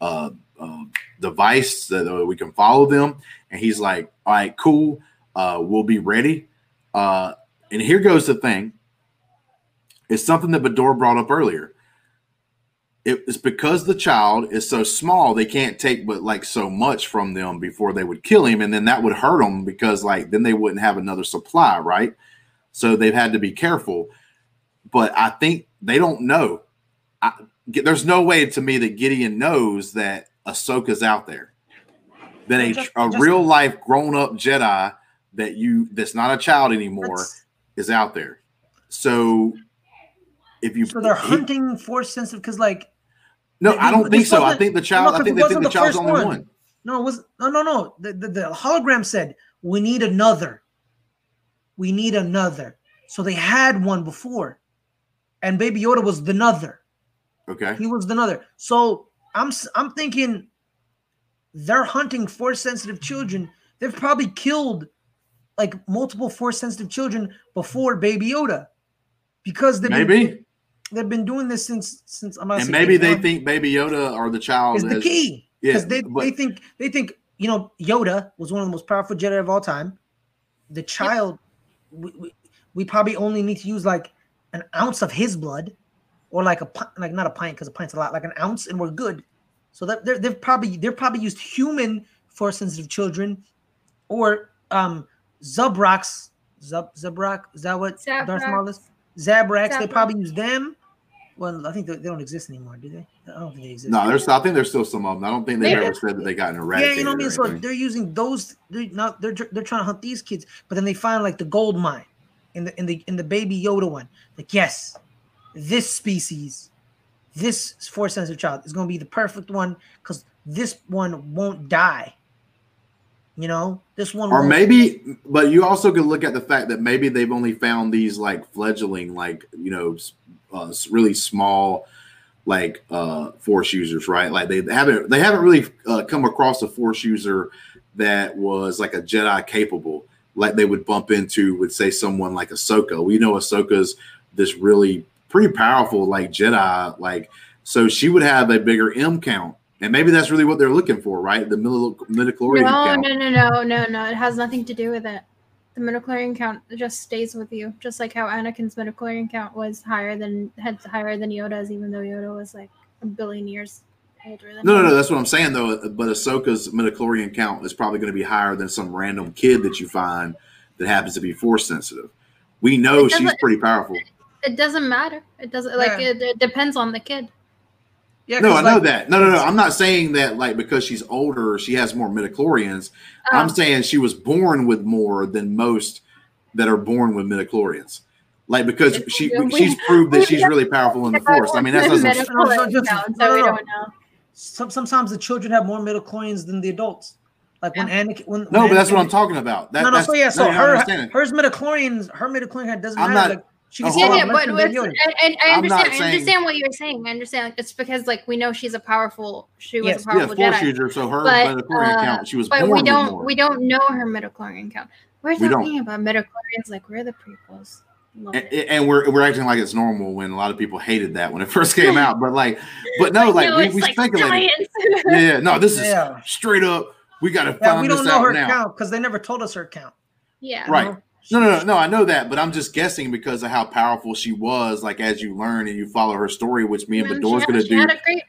uh, uh device that uh, we can follow them. And he's like, all right, cool. Uh we'll be ready. Uh and here goes the thing. It's something that Bidoor brought up earlier. It- It's because the child is so small, they can't take but like so much from them before they would kill him, and then that would hurt them because like then they wouldn't have another supply, right? So they've had to be careful. But I think they don't know. I, there's no way to me that Gideon knows that Ahsoka's out there. That a,
Just-
a
just-
real life grown up Jedi that you that's not a child anymore is out there. So if you
So they're
he-
hunting force sensitive because, like,
no, I don't think so. I think the
no,
child. I
'cause
think they think the
the
child's only
one.
one.
no, it was no, no, no. The, the the hologram said we need another. We need another. So they had one before, and Baby Yoda was the another.
Okay.
He was the another. So I'm I'm thinking they're hunting force sensitive children. They've probably killed like multiple force sensitive children before Baby Yoda because been,
Maybe,
they've been doing this since since I'm
and maybe they think Baby Yoda or the child
is the
has-
key
Yeah,
because they,
but-
they think they think you know Yoda was one of the most powerful Jedi of all time. The child, we, we, we probably only need to use like an ounce of his blood, or like a like not a pint because a pint's a lot, like an ounce, and we're good. So that they're, they've probably they're probably used human force sensitive children, or um Zubraks, Zub Zubrak is that what Darth Maul is? Zabraks. They probably use them. Well, I think they, they don't exist anymore, do they? I don't think they exist.
No, there's. I think there's still some of them. I don't think they've
Maybe.
ever said that they got an
Yeah,
eradicated.
you know what I mean. So
anything.
they're using those. They're not. They're they're trying to hunt these kids, but then they find like the gold mine in the in the in the baby Yoda one. Like yes, this species, this force sensitive child is going to be the perfect one because this one won't die. You know, this one.
or maybe, but you also could look at the fact that maybe they've only found these like fledgling, like you know, uh, really small, like uh force users, right? Like they haven't they haven't really uh, come across a force user that was like a Jedi capable, like they would bump into with say someone like Ahsoka. We know Ahsoka's this really pretty powerful like Jedi, like so she would have a bigger M count. And maybe that's really what they're looking for, right? The midi- midichlorian
No,
count.
no, no, no, no, no. It has nothing to do with it. The midichlorian count just stays with you, just like how Anakin's midichlorian count was higher than had higher than Yoda's, even though Yoda was like a billion years older than
No, no,
him.
no. That's what I'm saying, though. But Ahsoka's midichlorian count is probably going to be higher than some random kid that you find that happens to be force sensitive. We know she's pretty powerful.
It doesn't matter. It doesn't like
Yeah.
it, it depends on the kid.
Yeah,
No,
'cause,
I know that. No, no, no. I'm not saying that like because she's older, she has more midichlorians. I'm
Um,
saying she was born with more than most that are born with midichlorians. Like because
It's-
she
we-
she's proved that she's really powerful in the force. I mean, that doesn't.
midichlorian
No, no,
count,
no,
so we
no. Some, sometimes the children have more midichlorians than the adults. Like when Anakin. When,
No,
when
but that's what I'm talking about. That,
no, no.
that's,
So yeah, so
no, you're not
her
understanding.
hers midichlorians, her midichlorian doesn't
I'm
matter.
not-
like she can
hold
Yeah, yeah, but
less than
with,
Baby Yoda.
and, and I
I'm
understand. I
saying-
understand what you're saying. I understand. Like, it's because like we know she's a powerful. She was
Yes.
a
yeah,
powerful
force
Jedi.
user. So her
But,
midichlorian
uh,
count, she was
But
born
we don't
more.
we don't know her midichlorian count. We're
We don't.
talking about midichlorians like we're the prequels.
And, and we're we're acting like it's normal when a lot of people hated that when it first came out. But like, but no, like,
no,
we,
it's
we
like
speculated. Yeah, yeah, no, this is
Yeah.
straight up. We got to
Yeah,
find
we
this
don't know her
now.
count because they never told us her count.
yeah.
Right.
know?
No, no, no, no. I know that, but I'm just guessing because of how powerful she was. Like as you learn and you follow her story, which me and
Man, Bidoor's
going to do,
great, she had a great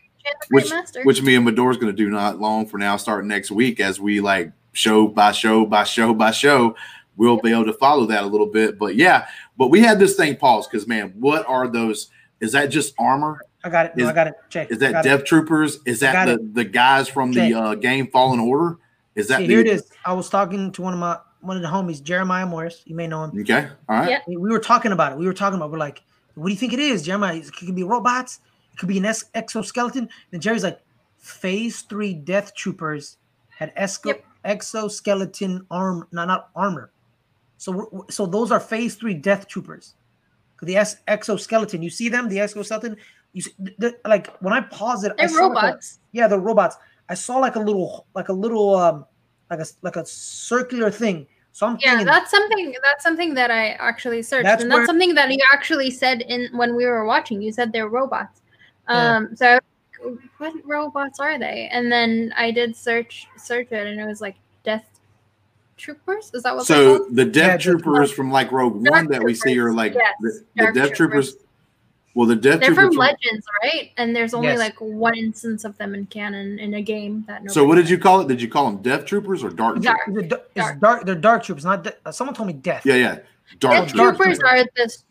which which me and Bidoor's going to do not long for now, starting next week as we like show by show by show by show. We'll be able to follow that a little bit, but yeah. But we had this thing paused because man, what are those? Is that just armor?
I got it. No,
Is-
I got it. Check.
Is that
Dev it.
Troopers? Is that
got
the, the guys from
Okay.
the uh, game Fallen Order? Is that
See,
the,
here it is. I was talking to one of my one of the homies, Jeremiah Morris. You may know him.
Okay, all right.
Yeah.
We we were talking about it. We were talking about. We're like, what do you think it is, Jeremiah? It could be robots. It could be an ex- exoskeleton. And Jerry's like, Phase Three Death Troopers had esco-
Yep.
exoskeleton arm, not not armor. So we're, so those are Phase Three Death Troopers. The ex- exoskeleton, you see them, the exoskeleton. You see, th- th- like when I pause it, I
They're
saw like a-
robots.
yeah, they're robots. I saw like a little, like a little, um, like a like a circular thing. So I'm
yeah, that's something. That's something that I actually searched,
That's
and that's something that you actually said in when we were watching. You said they're robots.
Yeah.
Um, so what robots are they? And then I did search search it, and it was like Death Troopers. Is that what
So the Death
Yeah,
Troopers from like Rogue
Dark
One that we see are like
yes,
the, the Death Troopers.
Troopers.
Well, the Death
They're
Troopers.
from
from-
Legends, right? And there's only
Yes.
like one instance of them in canon in a game that.
so what did you call it? Did you call them Death Troopers or Dark?
It's,
Dark.
Troopers?
it's dark. It's
Dark.
dark. They're dark troopers, not. De- someone told me death.
Yeah, yeah, Dark
Death
Troopers.
Dark
Troopers
Troopers.
are this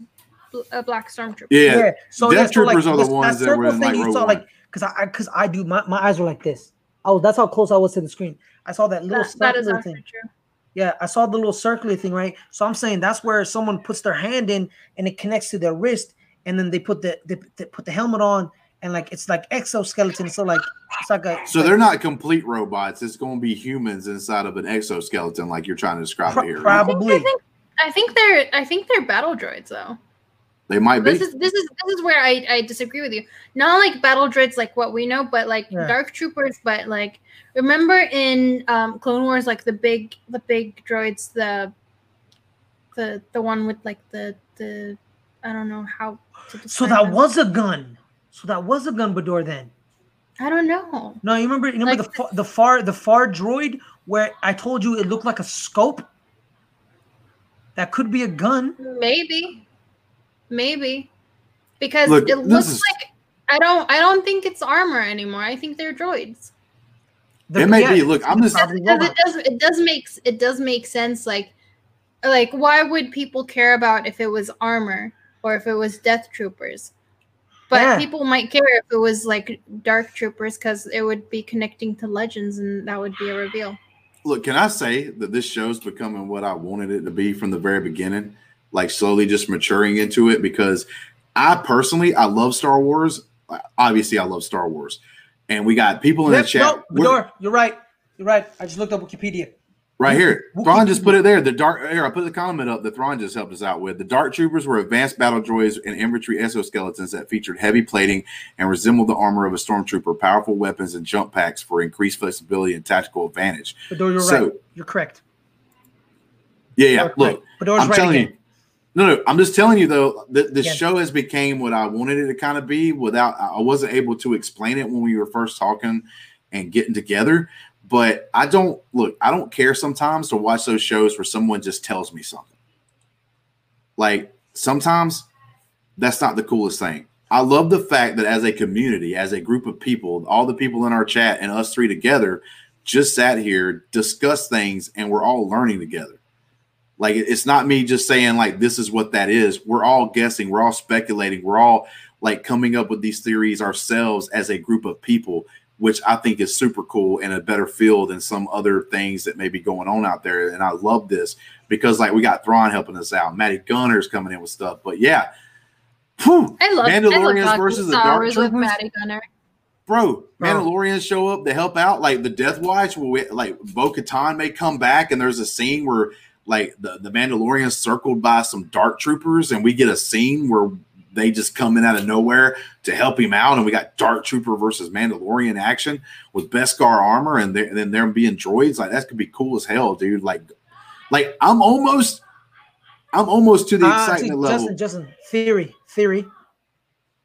bl- uh, black stormtroopers.
Yeah,
So
Death
yeah, so,
Troopers are the
this-
ones that
circle
were in,
thing
like,
you saw, like, because I, because I, do, my, my eyes were like this. Oh, that's how close I was to the screen. I saw that little
That, that is
circular
actually
thing.
true.
Yeah, I saw the little circular thing, right? So I'm saying that's where someone puts their hand in and it connects to their wrist, and then they put the they, they put the helmet on, and like it's like exoskeleton. So like it's like a
So they're not complete robots. It's going to be humans inside of an exoskeleton, like you're trying to describe
Pro-
it here.
probably.
I think I think they're I think they're battle droids though.
They might be.
This is this is this is where I, I disagree with you. Not like battle droids like what we know, but like
Yeah.
dark troopers. But like remember in um, Clone Wars, like the big the big droids, the the the one with like the the I don't know how. To
So that
them.
was a gun. So that was a gun, Bidoor. Then
I don't know.
no, you remember? You remember
Like
the the far the far droid where I told you it looked like a scope. That could be a gun.
Maybe, maybe, because
Look,
it looks
is-
like I don't I don't think it's armor anymore. I think they're droids.
The-
It may
yeah,
be. Look, I'm just-
probably
because it
robots.
does it does make it does make sense like like why would people care about if it was armor or if it was death troopers but
Yeah.
people might care if it was like dark troopers because it would be connecting to legends and that would be a reveal
Look, can I say that this show's becoming what I wanted it to be from the very beginning? Like slowly just maturing into it because I personally I love Star Wars. Uh, obviously, I love Star Wars. And we got people in
Yep,
the chat.
no,
We're-
you're right. You're right. I just looked up Wikipedia.
Right here. Thrawn just put it there. The dark here, I put the comment up that Thrawn just helped us out with. The Dark Troopers were advanced battle droids and infantry exoskeletons that featured heavy plating and resembled the armor of a stormtrooper, powerful weapons and jump packs for increased flexibility and tactical advantage.
Bidoor, you're
So-
right. You're correct.
Yeah, yeah. Look.
Bidoor's
I'm
right
telling
again.
you. No, no, I'm just telling you though that this show has became what I wanted it to kind of be without I wasn't able to explain it when we were first talking and getting together. But I don't look, I don't care sometimes to watch those shows where someone just tells me something. Like sometimes that's not the coolest thing. I love the fact that as a community, as a group of people, all the people in our chat and us three together just sat here, discussed things, and we're all learning together. Like it's not me just saying like this is what that is. We're all guessing, we're all speculating, we're all like coming up with these theories ourselves as a group of people, which I think is super cool and a better feel than some other things that may be going on out there. And I love this because like we got Thrawn helping us out, Matty Gunner's coming in with stuff. But yeah, whew,
i love
Mandalorians
I love
versus the Dark
Wars with
Troopers?
Matty Gunner.
bro,
Bro.
Mandalorians show up to help out. Like the Death Watch, where we, like Bo Katan may come back, and there's a scene where like the, the Mandalorians circled by some dark troopers, and we get a scene where they just come in out of nowhere to help him out, and we got Dark Trooper versus Mandalorian action with Beskar armor, and, and then them being droids. Like that could be cool as hell, dude. Like, like I'm almost. I'm almost to the
uh, see,
excitement level.
Justin, Justin, theory, theory.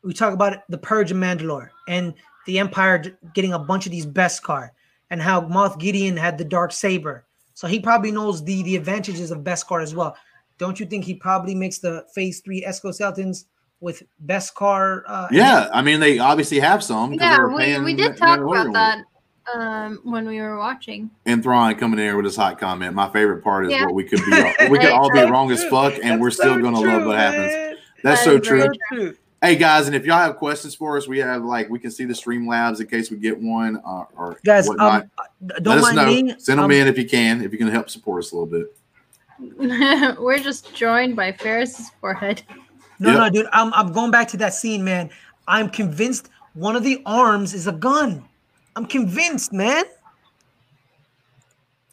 We talk about it, the purge of Mandalore and the Empire getting a bunch of these Beskar, and how Moff Gideon had the dark saber. So he probably knows the the advantages of Beskar as well. Don't you think he probably makes the Phase Three Exoskeletons with Beskar? Uh,
Yeah, I mean they obviously have some.
Yeah, we, we did talk
Mandalorian
about that um, when we were watching.
And Thrawn coming in here with his hot comment. My favorite part is
Yeah.
what we could be. we could all be wrong as fuck, and
That's
we're still
so
gonna love
true,
what happens.
man.
That's
That
so true.
True.
Hey guys, and if y'all have questions for us, we have like we can see the stream labs in case we get one uh, or
Guys,
whatnot.
um, uh,
Let
don't
us
mind
know.
me.
Send them
um,
in if you can. If you can help support us a little bit.
we're just joined by Fares's forehead.
No,
Yep.
no, dude. I'm I'm going back to that scene, man. I'm convinced one of the arms is a gun. I'm convinced, man.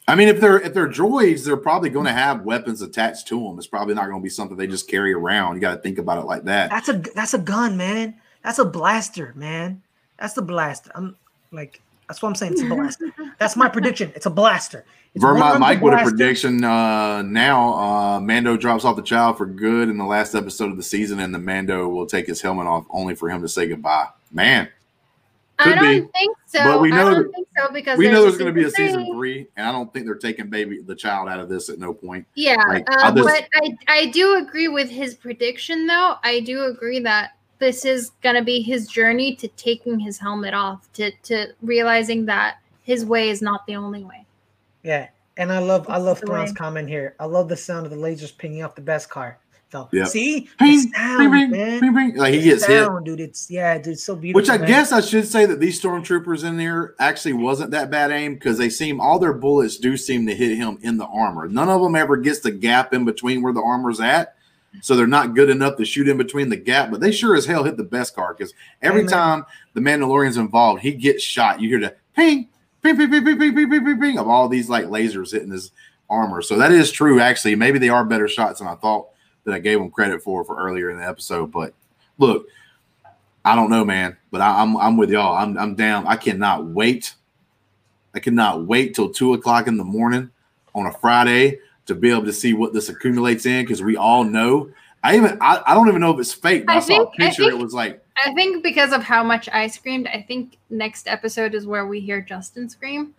I mean, if they're if they're droids, they're probably going to have weapons attached to them. It's probably not going to be something they just carry around. You got to think about it like that.
That's a that's a gun, man. That's a blaster, man. That's the blaster. I'm like that's what I'm saying. It's a blaster. That's my prediction. It's a blaster.
Vermont Mike with a prediction uh, now. Uh, Mando drops off the child for good in the last episode of the season, and the Mando will take his helmet off only for him to say goodbye. Man,
I don't
be.
think so.
But we know
I don't
that-
think so because
we know
there's
going to be a season
three.
three, and I don't think they're taking baby the child out of this at no point.
Yeah,
Like,
uh,
just-
but I I do agree with his prediction though. I do agree that this is gonna be his journey to taking his helmet off, to to realizing that his way is not the only way.
Yeah, and I love I love
is
Thrawn's comment here. I love the sound of the lasers pinging off the Beskar. So
Yep.
see,
Ping,
the sound,
Bing, bing,
man.
bing, bing. Like he
The
gets hit.
dude. It's yeah, dude. It's so beautiful.
Which I
man.
guess I should say that these stormtroopers in there actually wasn't that bad aim because they seem all their bullets do seem to hit him in the armor. None of them ever gets the gap in between where the armor's at, so they're not good enough to shoot in between the gap. But they sure as hell hit the Beskar because every
Amen.
time the Mandalorian's involved, he gets shot. You hear the ping, ping, ping, ping, ping, ping, ping, ping, ping of all these like lasers hitting his armor. So that is true. Actually, maybe they are better shots than I thought that I gave them credit for for earlier in the episode. But look. I don't know, man, but I, I'm I'm with y'all. I'm I'm down. I cannot wait. I cannot wait till two o'clock in the morning on a Friday to be able to see what this accumulates in because we all know. I even I, I don't even know if it's fake. But I,
I
saw
think-
a
I
picture. it was like
I think because of how much I screamed, I think next episode is where we hear Justin scream.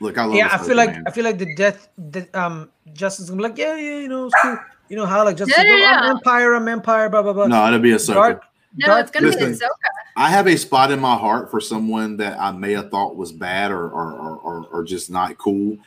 look. I love.
Yeah, I feel like
man.
I feel like the death, the um, Justin's gonna be like, yeah, yeah, you know, cool. You know how like Justin,
No, no,
"Oh, I'm. Empire, I'm Empire, blah blah blah.
no, it'll be a Ahsoka.
Dark,
No,
Dark-
it's gonna
listen.
be Ahsoka.
I have a spot in my heart for someone that I may have thought was bad or or or, or, or just not cool.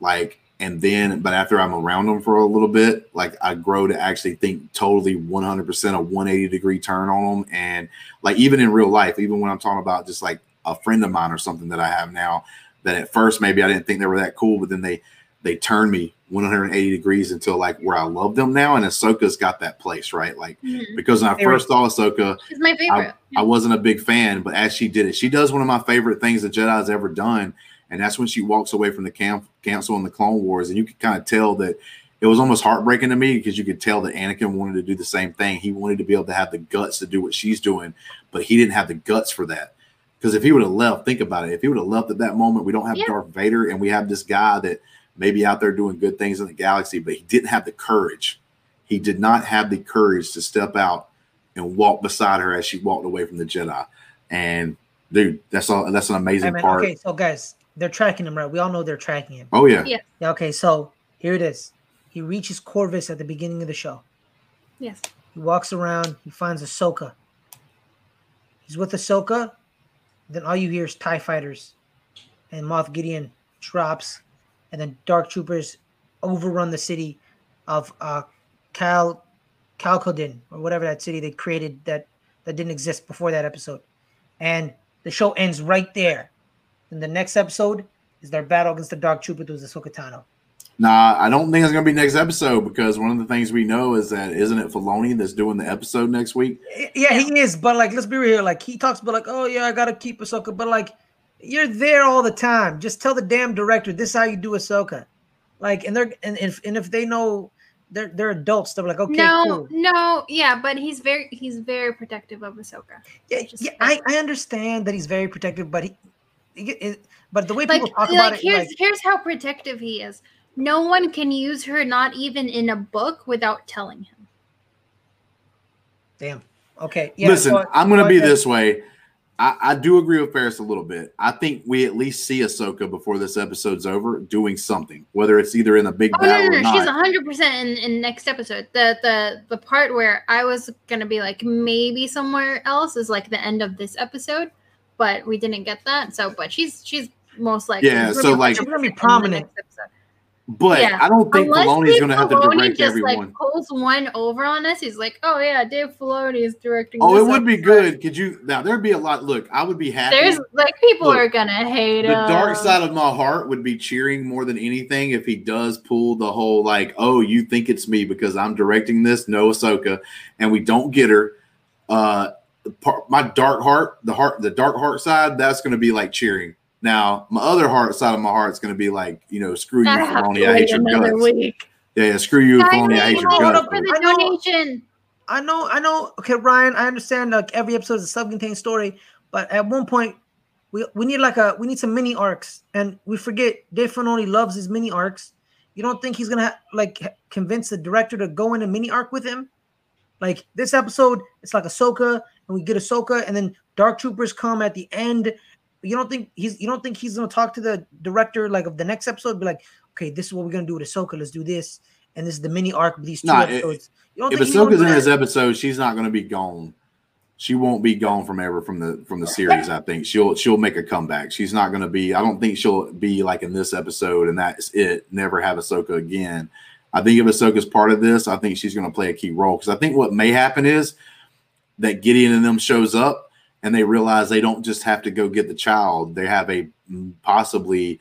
Like, and then, but after I'm around them for a little bit, like I grow to actually think totally 100% a 180 degree turn on them. And like, even in real life, even when I'm talking about just like a friend of mine or something that I have now, that at first maybe I didn't think they were that cool, but then they they turn me 180 degrees until like where I love them now. And Ahsoka's got that place, right? Like,
Mhm.
because when I
Favorite.
first saw Ahsoka,
She's my favorite.
I wasn't a big fan, but as she did it, she does one of my favorite things the Jedi's ever done, and that's when she walks away from the camp council in the Clone Wars, and you could kind of tell that it was almost heartbreaking to me because you could tell that Anakin wanted to do the same thing. He wanted to be able to have the guts to do what she's doing, but he didn't have the guts for that. Because if he would have left, think about it. If he would have left at that moment, we don't have
Yeah.
Darth Vader, and we have this guy that maybe out there doing good things in the galaxy, but he didn't have the courage. He did not have the courage to step out and walk beside her as she walked away from the Jedi. And dude, that's all. That's an amazing
Hey, man,
part.
okay, so guys, they're tracking him, right? We all know they're tracking him.
Oh yeah,
Yeah.
Yeah, okay, so here it is. He reaches Corvus at the beginning of the show.
Yes.
He walks around, he finds Ahsoka. He's with Ahsoka, then all you hear is TIE fighters. And Moff Gideon drops, and then Dark Troopers overrun the city of uh Cal Calcodin, or whatever that city they created that that didn't exist before that episode. And the show ends right there. And the next episode is their battle against the Dark Troopers with Ahsoka Tano.
Nah, I don't think it's gonna be next episode because one of the things we know is that isn't it Filoni that's doing the episode next week?
Yeah, he is, but like, let's be real. Like, he talks about like, oh yeah, I gotta keep Ahsoka, but like, you're there all the time. Just tell the damn director this is how you do Ahsoka. Like, and they're and if and if they know they're they're adults, they're like, okay,
no,
cool.
no, yeah, but he's very he's very protective of Ahsoka.
Yeah, yeah, I, I understand that he's very protective, but he, he it, but the way
Like,
people talk
like
about it,
here's
like,
here's how protective he is. no one can use her, not even in a book, without telling him.
Damn. Okay. Yeah.
Listen,
so-
I'm going to
so
be
I-
this way. I, I do agree with Fares a little bit. I think we at least see Ahsoka before this episode's over doing something, whether it's either in a big
Oh no,
battle
no,
or
no! She's hundred percent in in next episode. The the the part where I was gonna be like maybe somewhere else is like the end of this episode, but we didn't get that. So, but she's she's most likely
Yeah, so,
be
like-
She's gonna be
100% in the
prominent.
But
Yeah.
I don't think
Unless
Filoni's going to have to
Filoni
direct
just
everyone.
like pulls one over on us. He's like, "Oh yeah, Dave Filoni is directing."
oh, it
this
would be good. Could you now? There'd be a lot. Look, I would be happy.
There's like people
Look,
are gonna hate it.
the dark side of my heart would be cheering more than anything if he does pull the whole like, oh, you think it's me because I'm directing this, no Ahsoka, and we don't get her. Uh, the part, my dark heart, the heart, the dark heart side, that's going to be like cheering. Now, my other heart side of my heart is going to be like, you know, screw you,
I
Filoni, I hate your
another
guts.
week.
Yeah, yeah, screw you,
I
Filoni, I hate your guts.
for the
I know-
donation.
I know, I know. Okay, Ryan, I understand. Like every episode is a self-contained story, but at one point, we we need like a we need some mini arcs, and we forget Dave Filoni loves his mini arcs. You don't think he's gonna ha- like convince the director to go in a mini arc with him? Like this episode, it's like Ahsoka, and we get Ahsoka, and then Dark Troopers come at the end. You don't think he's you don't think he's gonna talk to the director like of the next episode? Be like, okay, this is what we're gonna do with Ahsoka. Let's do this, and this is the mini arc of these two
Nah, it-
episodes. You don't
If Ahsoka's in this episode, she's not to be gone. She won't be gone from ever from the from the series. I think she'll she'll make a comeback. She's not to be. I don't think she'll be like in this episode and that's it. Never have Ahsoka again. I think if Ahsoka's part of this, I think she's to play a key role because I think what may happen is that Gideon and them shows up and they realize they don't just have to go get the child. They have a possibly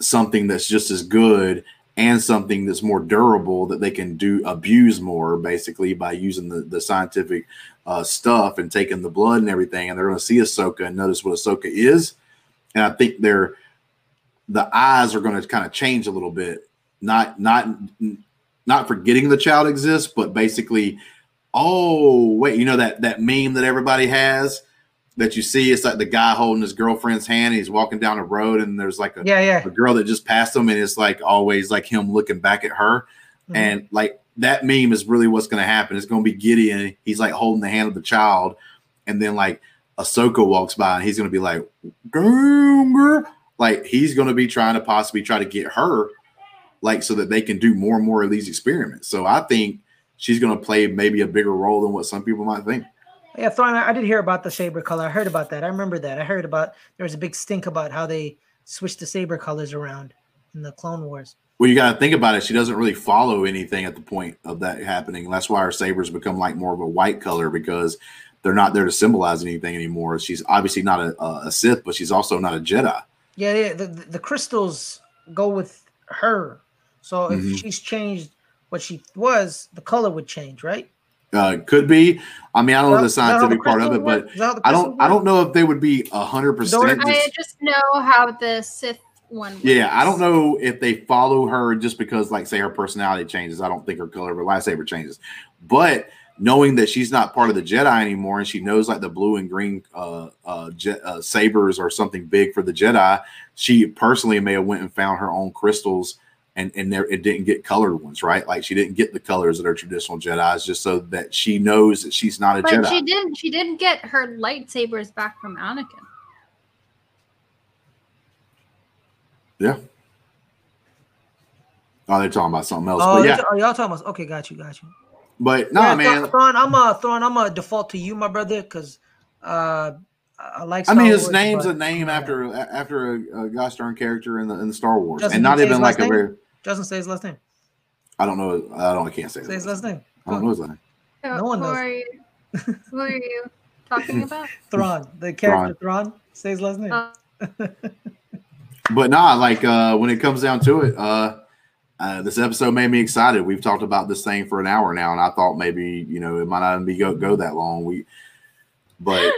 something that's just as good and something that's more durable that they can do abuse more basically by using the, the scientific uh, stuff and taking the blood and everything. And they're going to see Ahsoka and notice what Ahsoka is. And I think they're the eyes are going to kind of change a little bit. Not not not forgetting the child exists, but basically, oh wait, you know that that meme that everybody has that you see. It's like the guy holding his girlfriend's hand. And he's walking down the road, and there's like a
Yeah, yeah.
a girl that just passed him, and it's like always like him looking back at her,
Mhm.
and like that meme is really what's going to happen. It's going to be Gideon. He's like holding the hand of the child, and then like Ahsoka walks by, and he's going to be like, girl!" Like he's going to be trying to possibly try to get her, like so that they can do more and more of these experiments. So I think she's going to play maybe a bigger role than what some people might think.
Yeah, Thrawn, I did hear about the saber color. I heard about that. I remember that. I heard about there was a big stink about how they switched the saber colors around in the Clone Wars.
Well, you got to think about it. She doesn't really follow anything at the point of that happening. That's why her sabers become like more of a white color because they're not there to symbolize anything anymore. She's obviously not a, a Sith, but she's also not a Jedi.
Yeah, yeah. The, the, crystals go with her. So if
Mhm.
she's changed what she was, the color would change, right?
Uh, could be. I mean, I don't know the
Is that how
scientific part of it, but
work? Is that how the
I don't.
crystals
I don't know if they would be a hundred percent.
I just know how the Sith one.
Yeah, I don't know if they follow her just because, like, say her personality changes. I don't think her color of her lightsaber changes, but knowing that she's not part of the Jedi anymore, and she knows like the blue and green uh, uh, je- uh, sabers or something big for the Jedi, she personally may have went and found her own crystals, and and there it didn't get colored ones, right? Like she didn't get the colors that are traditional Jedi's, just so that she knows that she's not a
But
Jedi.
she didn't. She didn't get her lightsabers back from Anakin.
yeah. Oh, they're talking about something else,
Oh,
but
yeah.
yeah,
oh, y'all talking about? Okay, got you, got you.
but no,
yeah,
man.
Thrawn, Thrawn, I'm a Thrawn. I'm a default to you, my brother, because uh, I like.
I mean, his
Wars,
name's
but-
a name after after a, a Gosh darn character in the in the Star Wars,
Doesn't
and not even like
last
a
name?
very.
Doesn't say his last name.
I don't know. I don't. I can't say.
Say his last name.
I don't know his last name.
So
No one
who
knows.
are you? Who are you talking about?
Thrawn, the character Thrawn. Say his last name.
Uh,
But nah, like uh when it comes down to it, uh, uh this episode made me excited. We've talked about this thing for an hour now, and I thought maybe you know it might not even be go, go that long. We, but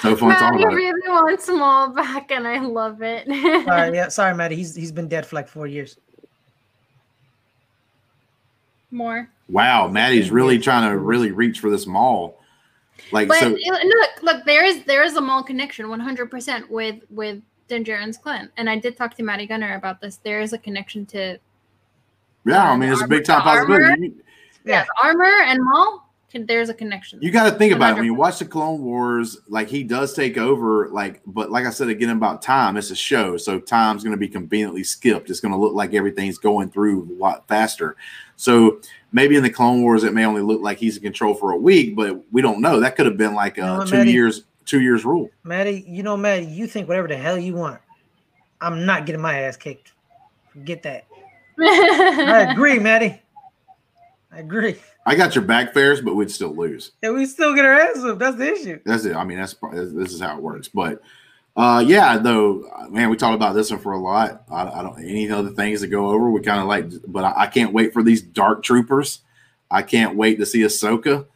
so fun talking
Maddie
about it.
really wants them all back, and I love it.
sorry, yeah, sorry, Maddie. He's he's been dead for like four years.
More.
Wow, Maddie's really trying to really reach for this Maul. Like
But
so,
uh, look, look, there is there is a Maul connection, one hundred percent with with Din Djarin's clan, and I did talk to Maddie Gunner about this. There is a connection to
Yeah, I
Um,
mean it's a big time
the armor-
possibility. You-
Yeah, armor and Maul. Can, there's a connection.
You got to think about it when you watch the Clone Wars. Like he does take over, like, but like I said again about time, it's a show, so time's going to be conveniently skipped. It's going to look like everything's going through a lot faster. So maybe in the Clone Wars, it may only look like he's in control for a week, but we don't know. That could have been like
You know
a
what,
two
Maddie?
years, two years rule.
Maddie, you know, Maddie, you think whatever the hell you want. I'm not getting my ass kicked. Forget that. I agree, Maddie. I agree.
I got your back fares, but we'd still lose.
And we still get our ass up. That's the issue.
That's it. I mean, that's this is how it works. But uh, yeah, though, man, we talked about this one for a lot. I, I don't any other things to go over. We kind of like, but I, I can't wait for these Dark Troopers. I can't wait to see Ahsoka.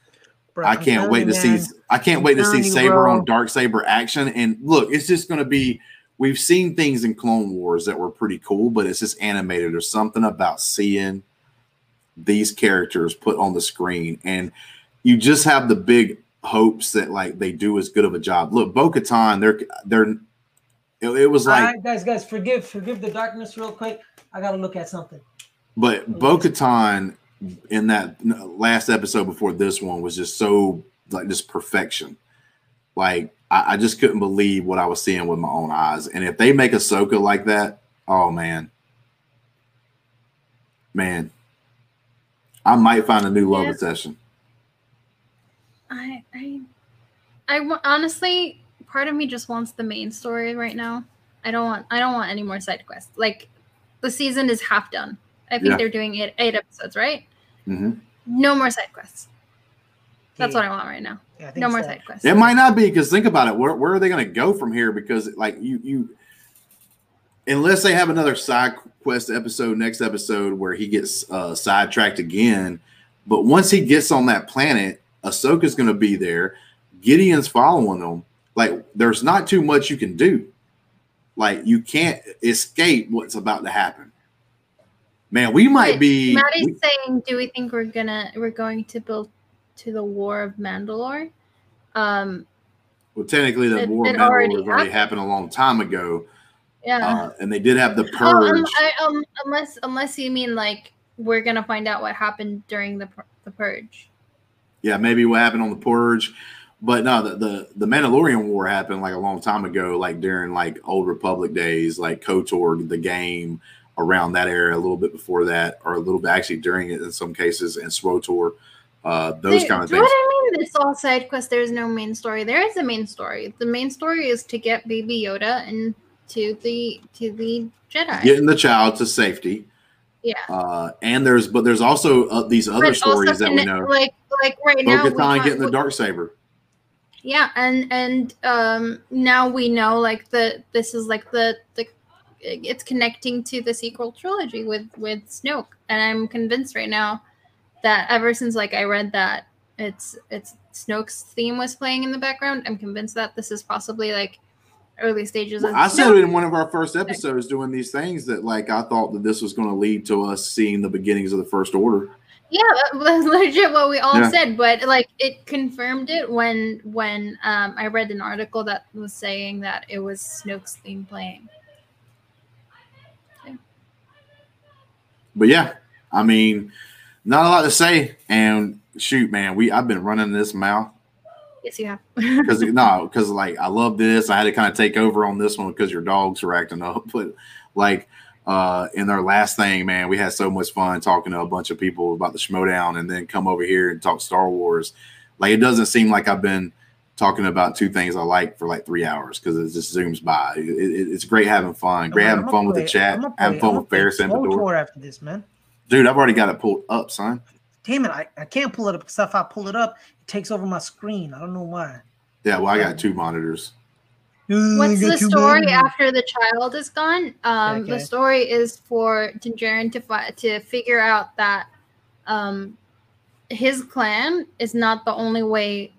Bro,
I can't wait to see. I can't
I'm
wait to see Saber on Dark Saber action. And look, it's just going to be. We've seen things in Clone Wars that were pretty cool, but it's just animated. There's something about seeing these characters put on the screen, and you just have the big hopes that like they do as good of a job. Look, Bo Katan, they're they're. It, it was like,
right, guys, guys, forgive, forgive the darkness real quick. I gotta look at something.
but Bo Katan in that last episode before this one was just so like just perfection. Like I, I just couldn't believe what I was seeing with my own eyes. And if they make Ahsoka like that, oh man, man, I might find a new love
Yeah.
obsession.
I, I, I honestly, part of me just wants the main story right now. I don't want, I don't want any more side quests. Like, the season is half done. I think
Yeah.
they're doing eight, eight episodes, right?
hmm
No more side quests. That's
Yeah.
what I want right now.
Yeah, I think
No more
so.
side quests.
It might not be because think about it. Where, where are they going to go from here? Because like you you, unless they have another side quest episode next episode where he gets uh, sidetracked again. But once he gets on that planet, Ahsoka's going to be there. Gideon's following them. Like there's not too much you can do. Like you can't escape what's about to happen. Man, we might
Wait,
be.
Maddie's
we-
saying, "Do we think we're gonna we're going to build to the War of Mandalore?" Um,
well, technically, the
It-
war of Mandalore
already
has already happened a long time ago,
yeah.
uh, and they did have the
Oh,
purge.
um, I, um, unless unless you mean like we're gonna find out what happened during the the purge.
Yeah, maybe what happened on the purge. But no, the, the the Mandalorian War happened like a long time ago, like during like old Republic days, like KOTOR, the game around that era, a little bit before that, or a little bit actually during it in some cases, and SWTOR, uh, those kind of things.
What I mean, it's all side quest. There's no main story. There is a main story. The main story is to get Baby Yoda into the to the Jedi.
Getting the child to safety,
yeah.
uh, and there's but there's also uh, these other
But
stories that we know.
Like like right now. we
Bo-Katan
have-
getting the dark saber.
yeah and and um now we know like the this is like the the it's connecting to the sequel trilogy with with snoke and i'm convinced right now that ever since like i read that it's it's snoke's theme was playing in the background i'm convinced that this is possibly like early stages of
I said
Snoke.
it in one of our first episodes doing these things that like I thought that this was going to lead to us seeing the beginnings of the First Order.
Yeah that's legit what we all
Yeah.
said but like it confirmed it when when um i read an article that was saying that it was snoke's theme playing
But yeah, I mean, not a lot to say. And shoot, man, we I've been running this mouth
yes you have
because no, because like I love this. I had to kind of take over on this one because your dogs were acting up. But like uh in our last thing, man, we had so much fun talking to a bunch of people about the Schmoedown and then come over here and talk Star Wars. Like it doesn't seem like I've been talking about two things I like for like three hours because it just zooms by. It, it- it's great having fun, great having fun with the chat, having fun with Fares and Bidoor.
Tour after this, man.
Dude, I've already got it pulled up, son.
Damn it, I, I can't pull it up because if I pull it up, it takes over my screen. I don't know why.
Yeah, well, I got two monitors.
What's the story
many.
after the child is gone? Um,
Okay.
The story is for Din Djarin to fi- to figure out that um, his clan is not the only way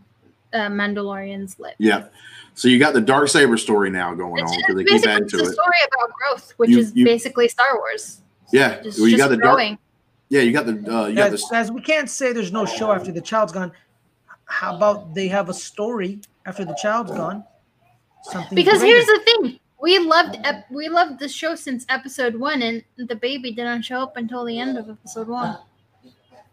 uh, Mandalorians live.
Yeah. So you got the dark saber story now going
It's,
on
it's
because they keep
basically
adding
it's
to
a
it.
story about growth, which
You-
is
you-
basically Star Wars.
Yeah.
Just,
Well, you
just
got the dark. Yeah, you got the. Uh, you got
Guys,
the.
guys, we can't say there's no show after the child's gone. How about they have a story after the child's gone? Something
Because
greater.
here's the thing: We loved ep- we loved the show since episode one, and the baby didn't show up until the end of episode one.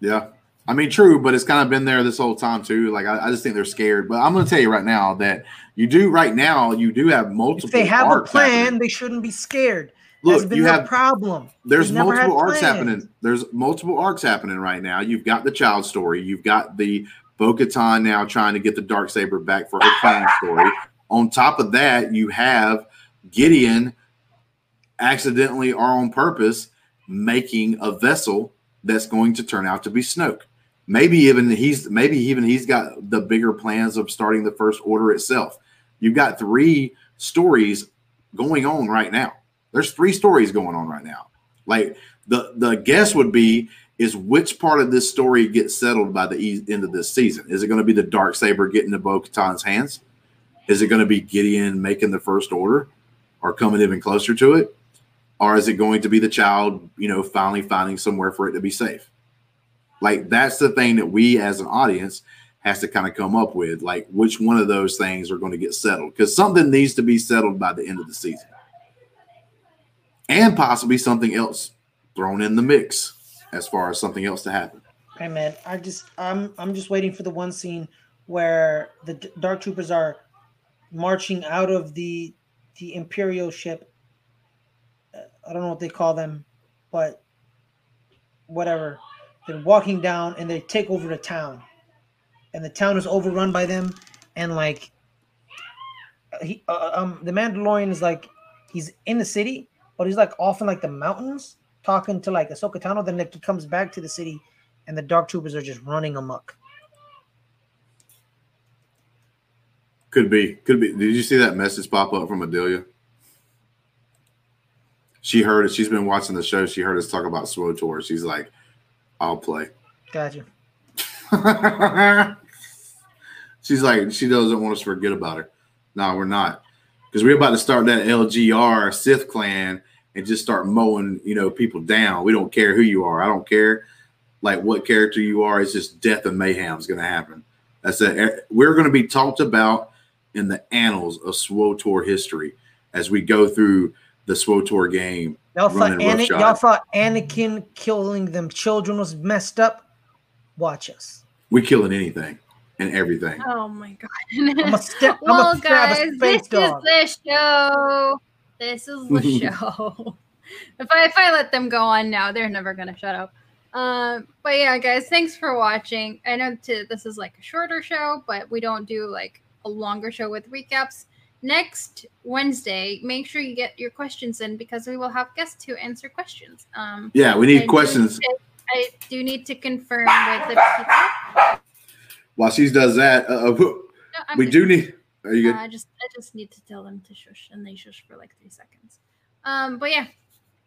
Yeah. I mean, true, but it's kind of been there this whole time too. Like, I, I just think they're scared. But I'm going to tell you right now that you do right now. You do have multiple.
If they have a plan,
happening.
they shouldn't be scared. That's
Look,
been
you
their
have
problem.
there's
They've
multiple arcs
plans.
happening. There's multiple arcs happening right now. You've got the child story. You've got the Bo-Katan now trying to get the dark saber back for her clan story. On top of that, you have Gideon accidentally or on purpose making a vessel that's going to turn out to be Snoke. Maybe even he's maybe even he's got the bigger plans of starting the first order itself. You've got three stories going on right now. There's three stories going on right now. Like the the guess would be is which part of this story gets settled by the end of this season? Is it going to be the dark saber getting to Bo-Katan's hands? Is it going to be Gideon making the first order or coming even closer to it? Or is it going to be the child, you know, finally finding somewhere for it to be safe? Like that's the thing that we as an audience has to kind of come up with, like which one of those things are going to get settled because something needs to be settled by the end of the season, and possibly something else thrown in the mix as far as something else to happen.
Hey man, I just I'm I'm just waiting for the one scene where the Dark Troopers are marching out of the the Imperial ship. Uh, I don't know what they call them, but whatever. They're walking down and they take over the town, and the town is overrun by them. And like, he uh, um the Mandalorian is like he's in the city, but he's like off in like the mountains talking to like Ahsoka Tano. Then like he comes back to the city, and the Dark Troopers are just running amok.
Could be, could be. Did you see that message pop up from Adelia? She heard it. She's been watching the show. She heard us talk about SWTOR. She's like, "I'll play."
Gotcha.
She's like, she doesn't want us to forget about her. No, we're not, because we're about to start that LGR Sith clan and just start mowing, you know, people down. We don't care who you are. I don't care, like what character you are. It's just death and mayhem is going to happen. That's it. We're going to be talked about in the annals of SWTOR history as we go through the SWTOR game.
Y'all thought,
running
Ana- y'all thought Anakin killing them children was messed up? Watch us.
We killing anything and everything.
Oh my god.
I'm gonna step. I'm
well,
gonna
guys, this
dog.
is the show. This is the show. if I if I let them go on now, they're never gonna shut up. Um, but yeah, guys, thanks for watching. I know to, this is like a shorter show, but we don't do like a longer show with recaps. Next Wednesday, make sure you get your questions in because we will have guests to answer questions. Um,
Yeah, we need
do
questions.
to- I do need to confirm with the people.
While she does that, uh, uh,
No,
we do need. Are you
Uh,
good?
I just I just need to tell them to shush, and they shush for like three seconds. Um, but yeah,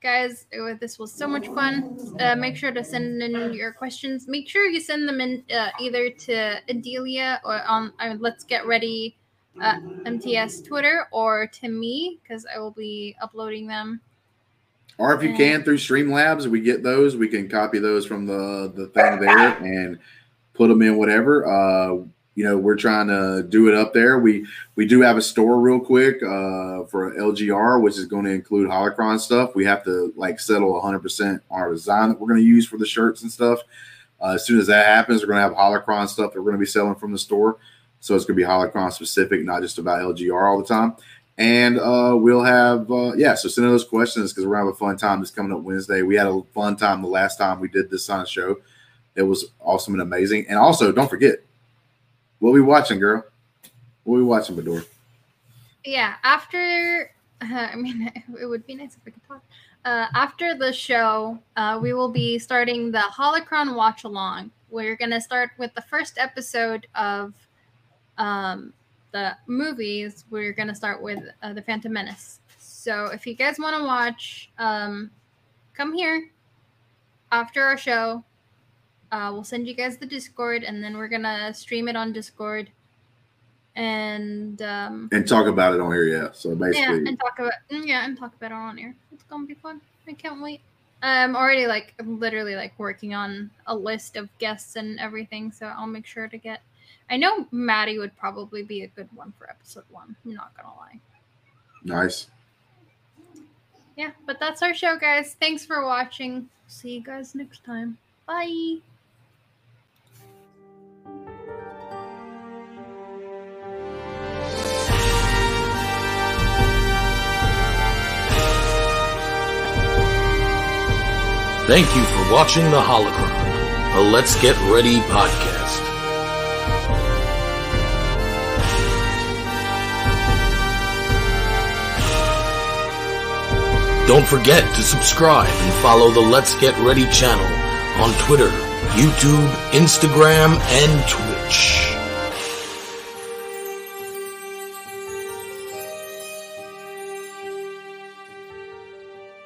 guys, this was so much fun. Uh, make sure to send in your questions. Make sure you send them in uh, either to Adelia or on uh, Let's Get Ready uh, MTS Twitter or to me because I will be uploading them.
Or if you can through Streamlabs, we get those. We can copy those from the the thing there and put them in whatever. You know, we're trying to do it up there. We we do have a store real quick uh, for LGR, which is going to include holocron stuff. We have to like settle 100 percent on our design that we're going to use for the shirts and stuff. Uh, as soon as that happens, we're going to have holocron stuff that we're going to be selling from the store. So it's going to be holocron specific, not just about LGR all the time. And uh, we'll have, uh, yeah, so send in those questions because we're going to have a fun time this coming up Wednesday. We had a fun time the last time we did this on show. It was awesome and amazing. And also, don't forget, what we watching, girl? What we watching, Bidoor?
yeah after i mean it would be nice if we could talk. Uh, after the show uh, we will be starting the holocron watch along we're to start with the first episode of um, the movies. We're to start with uh, the phantom menace. So if you guys want to watch um, come here after our show uh, we'll send you guys the discord and then we're going to stream it on discord and um,
And talk about it on here, yeah. So basically, yeah,
and talk about mm, yeah, and talk about it on air. It's gonna be fun. I can't wait. I'm already like I'm literally like working on a list of guests and everything, so I'll make sure to get. I know Maddie would probably be a good one for episode one. I'm not gonna lie.
nice.
Yeah, but that's our show, guys. Thanks for watching. See you guys next time. Bye.
Thank you for watching the Holocron, a Let's Get Ready podcast. Don't forget to subscribe and follow the Let's Get Ready channel on Twitter, YouTube, Instagram, and Twitch.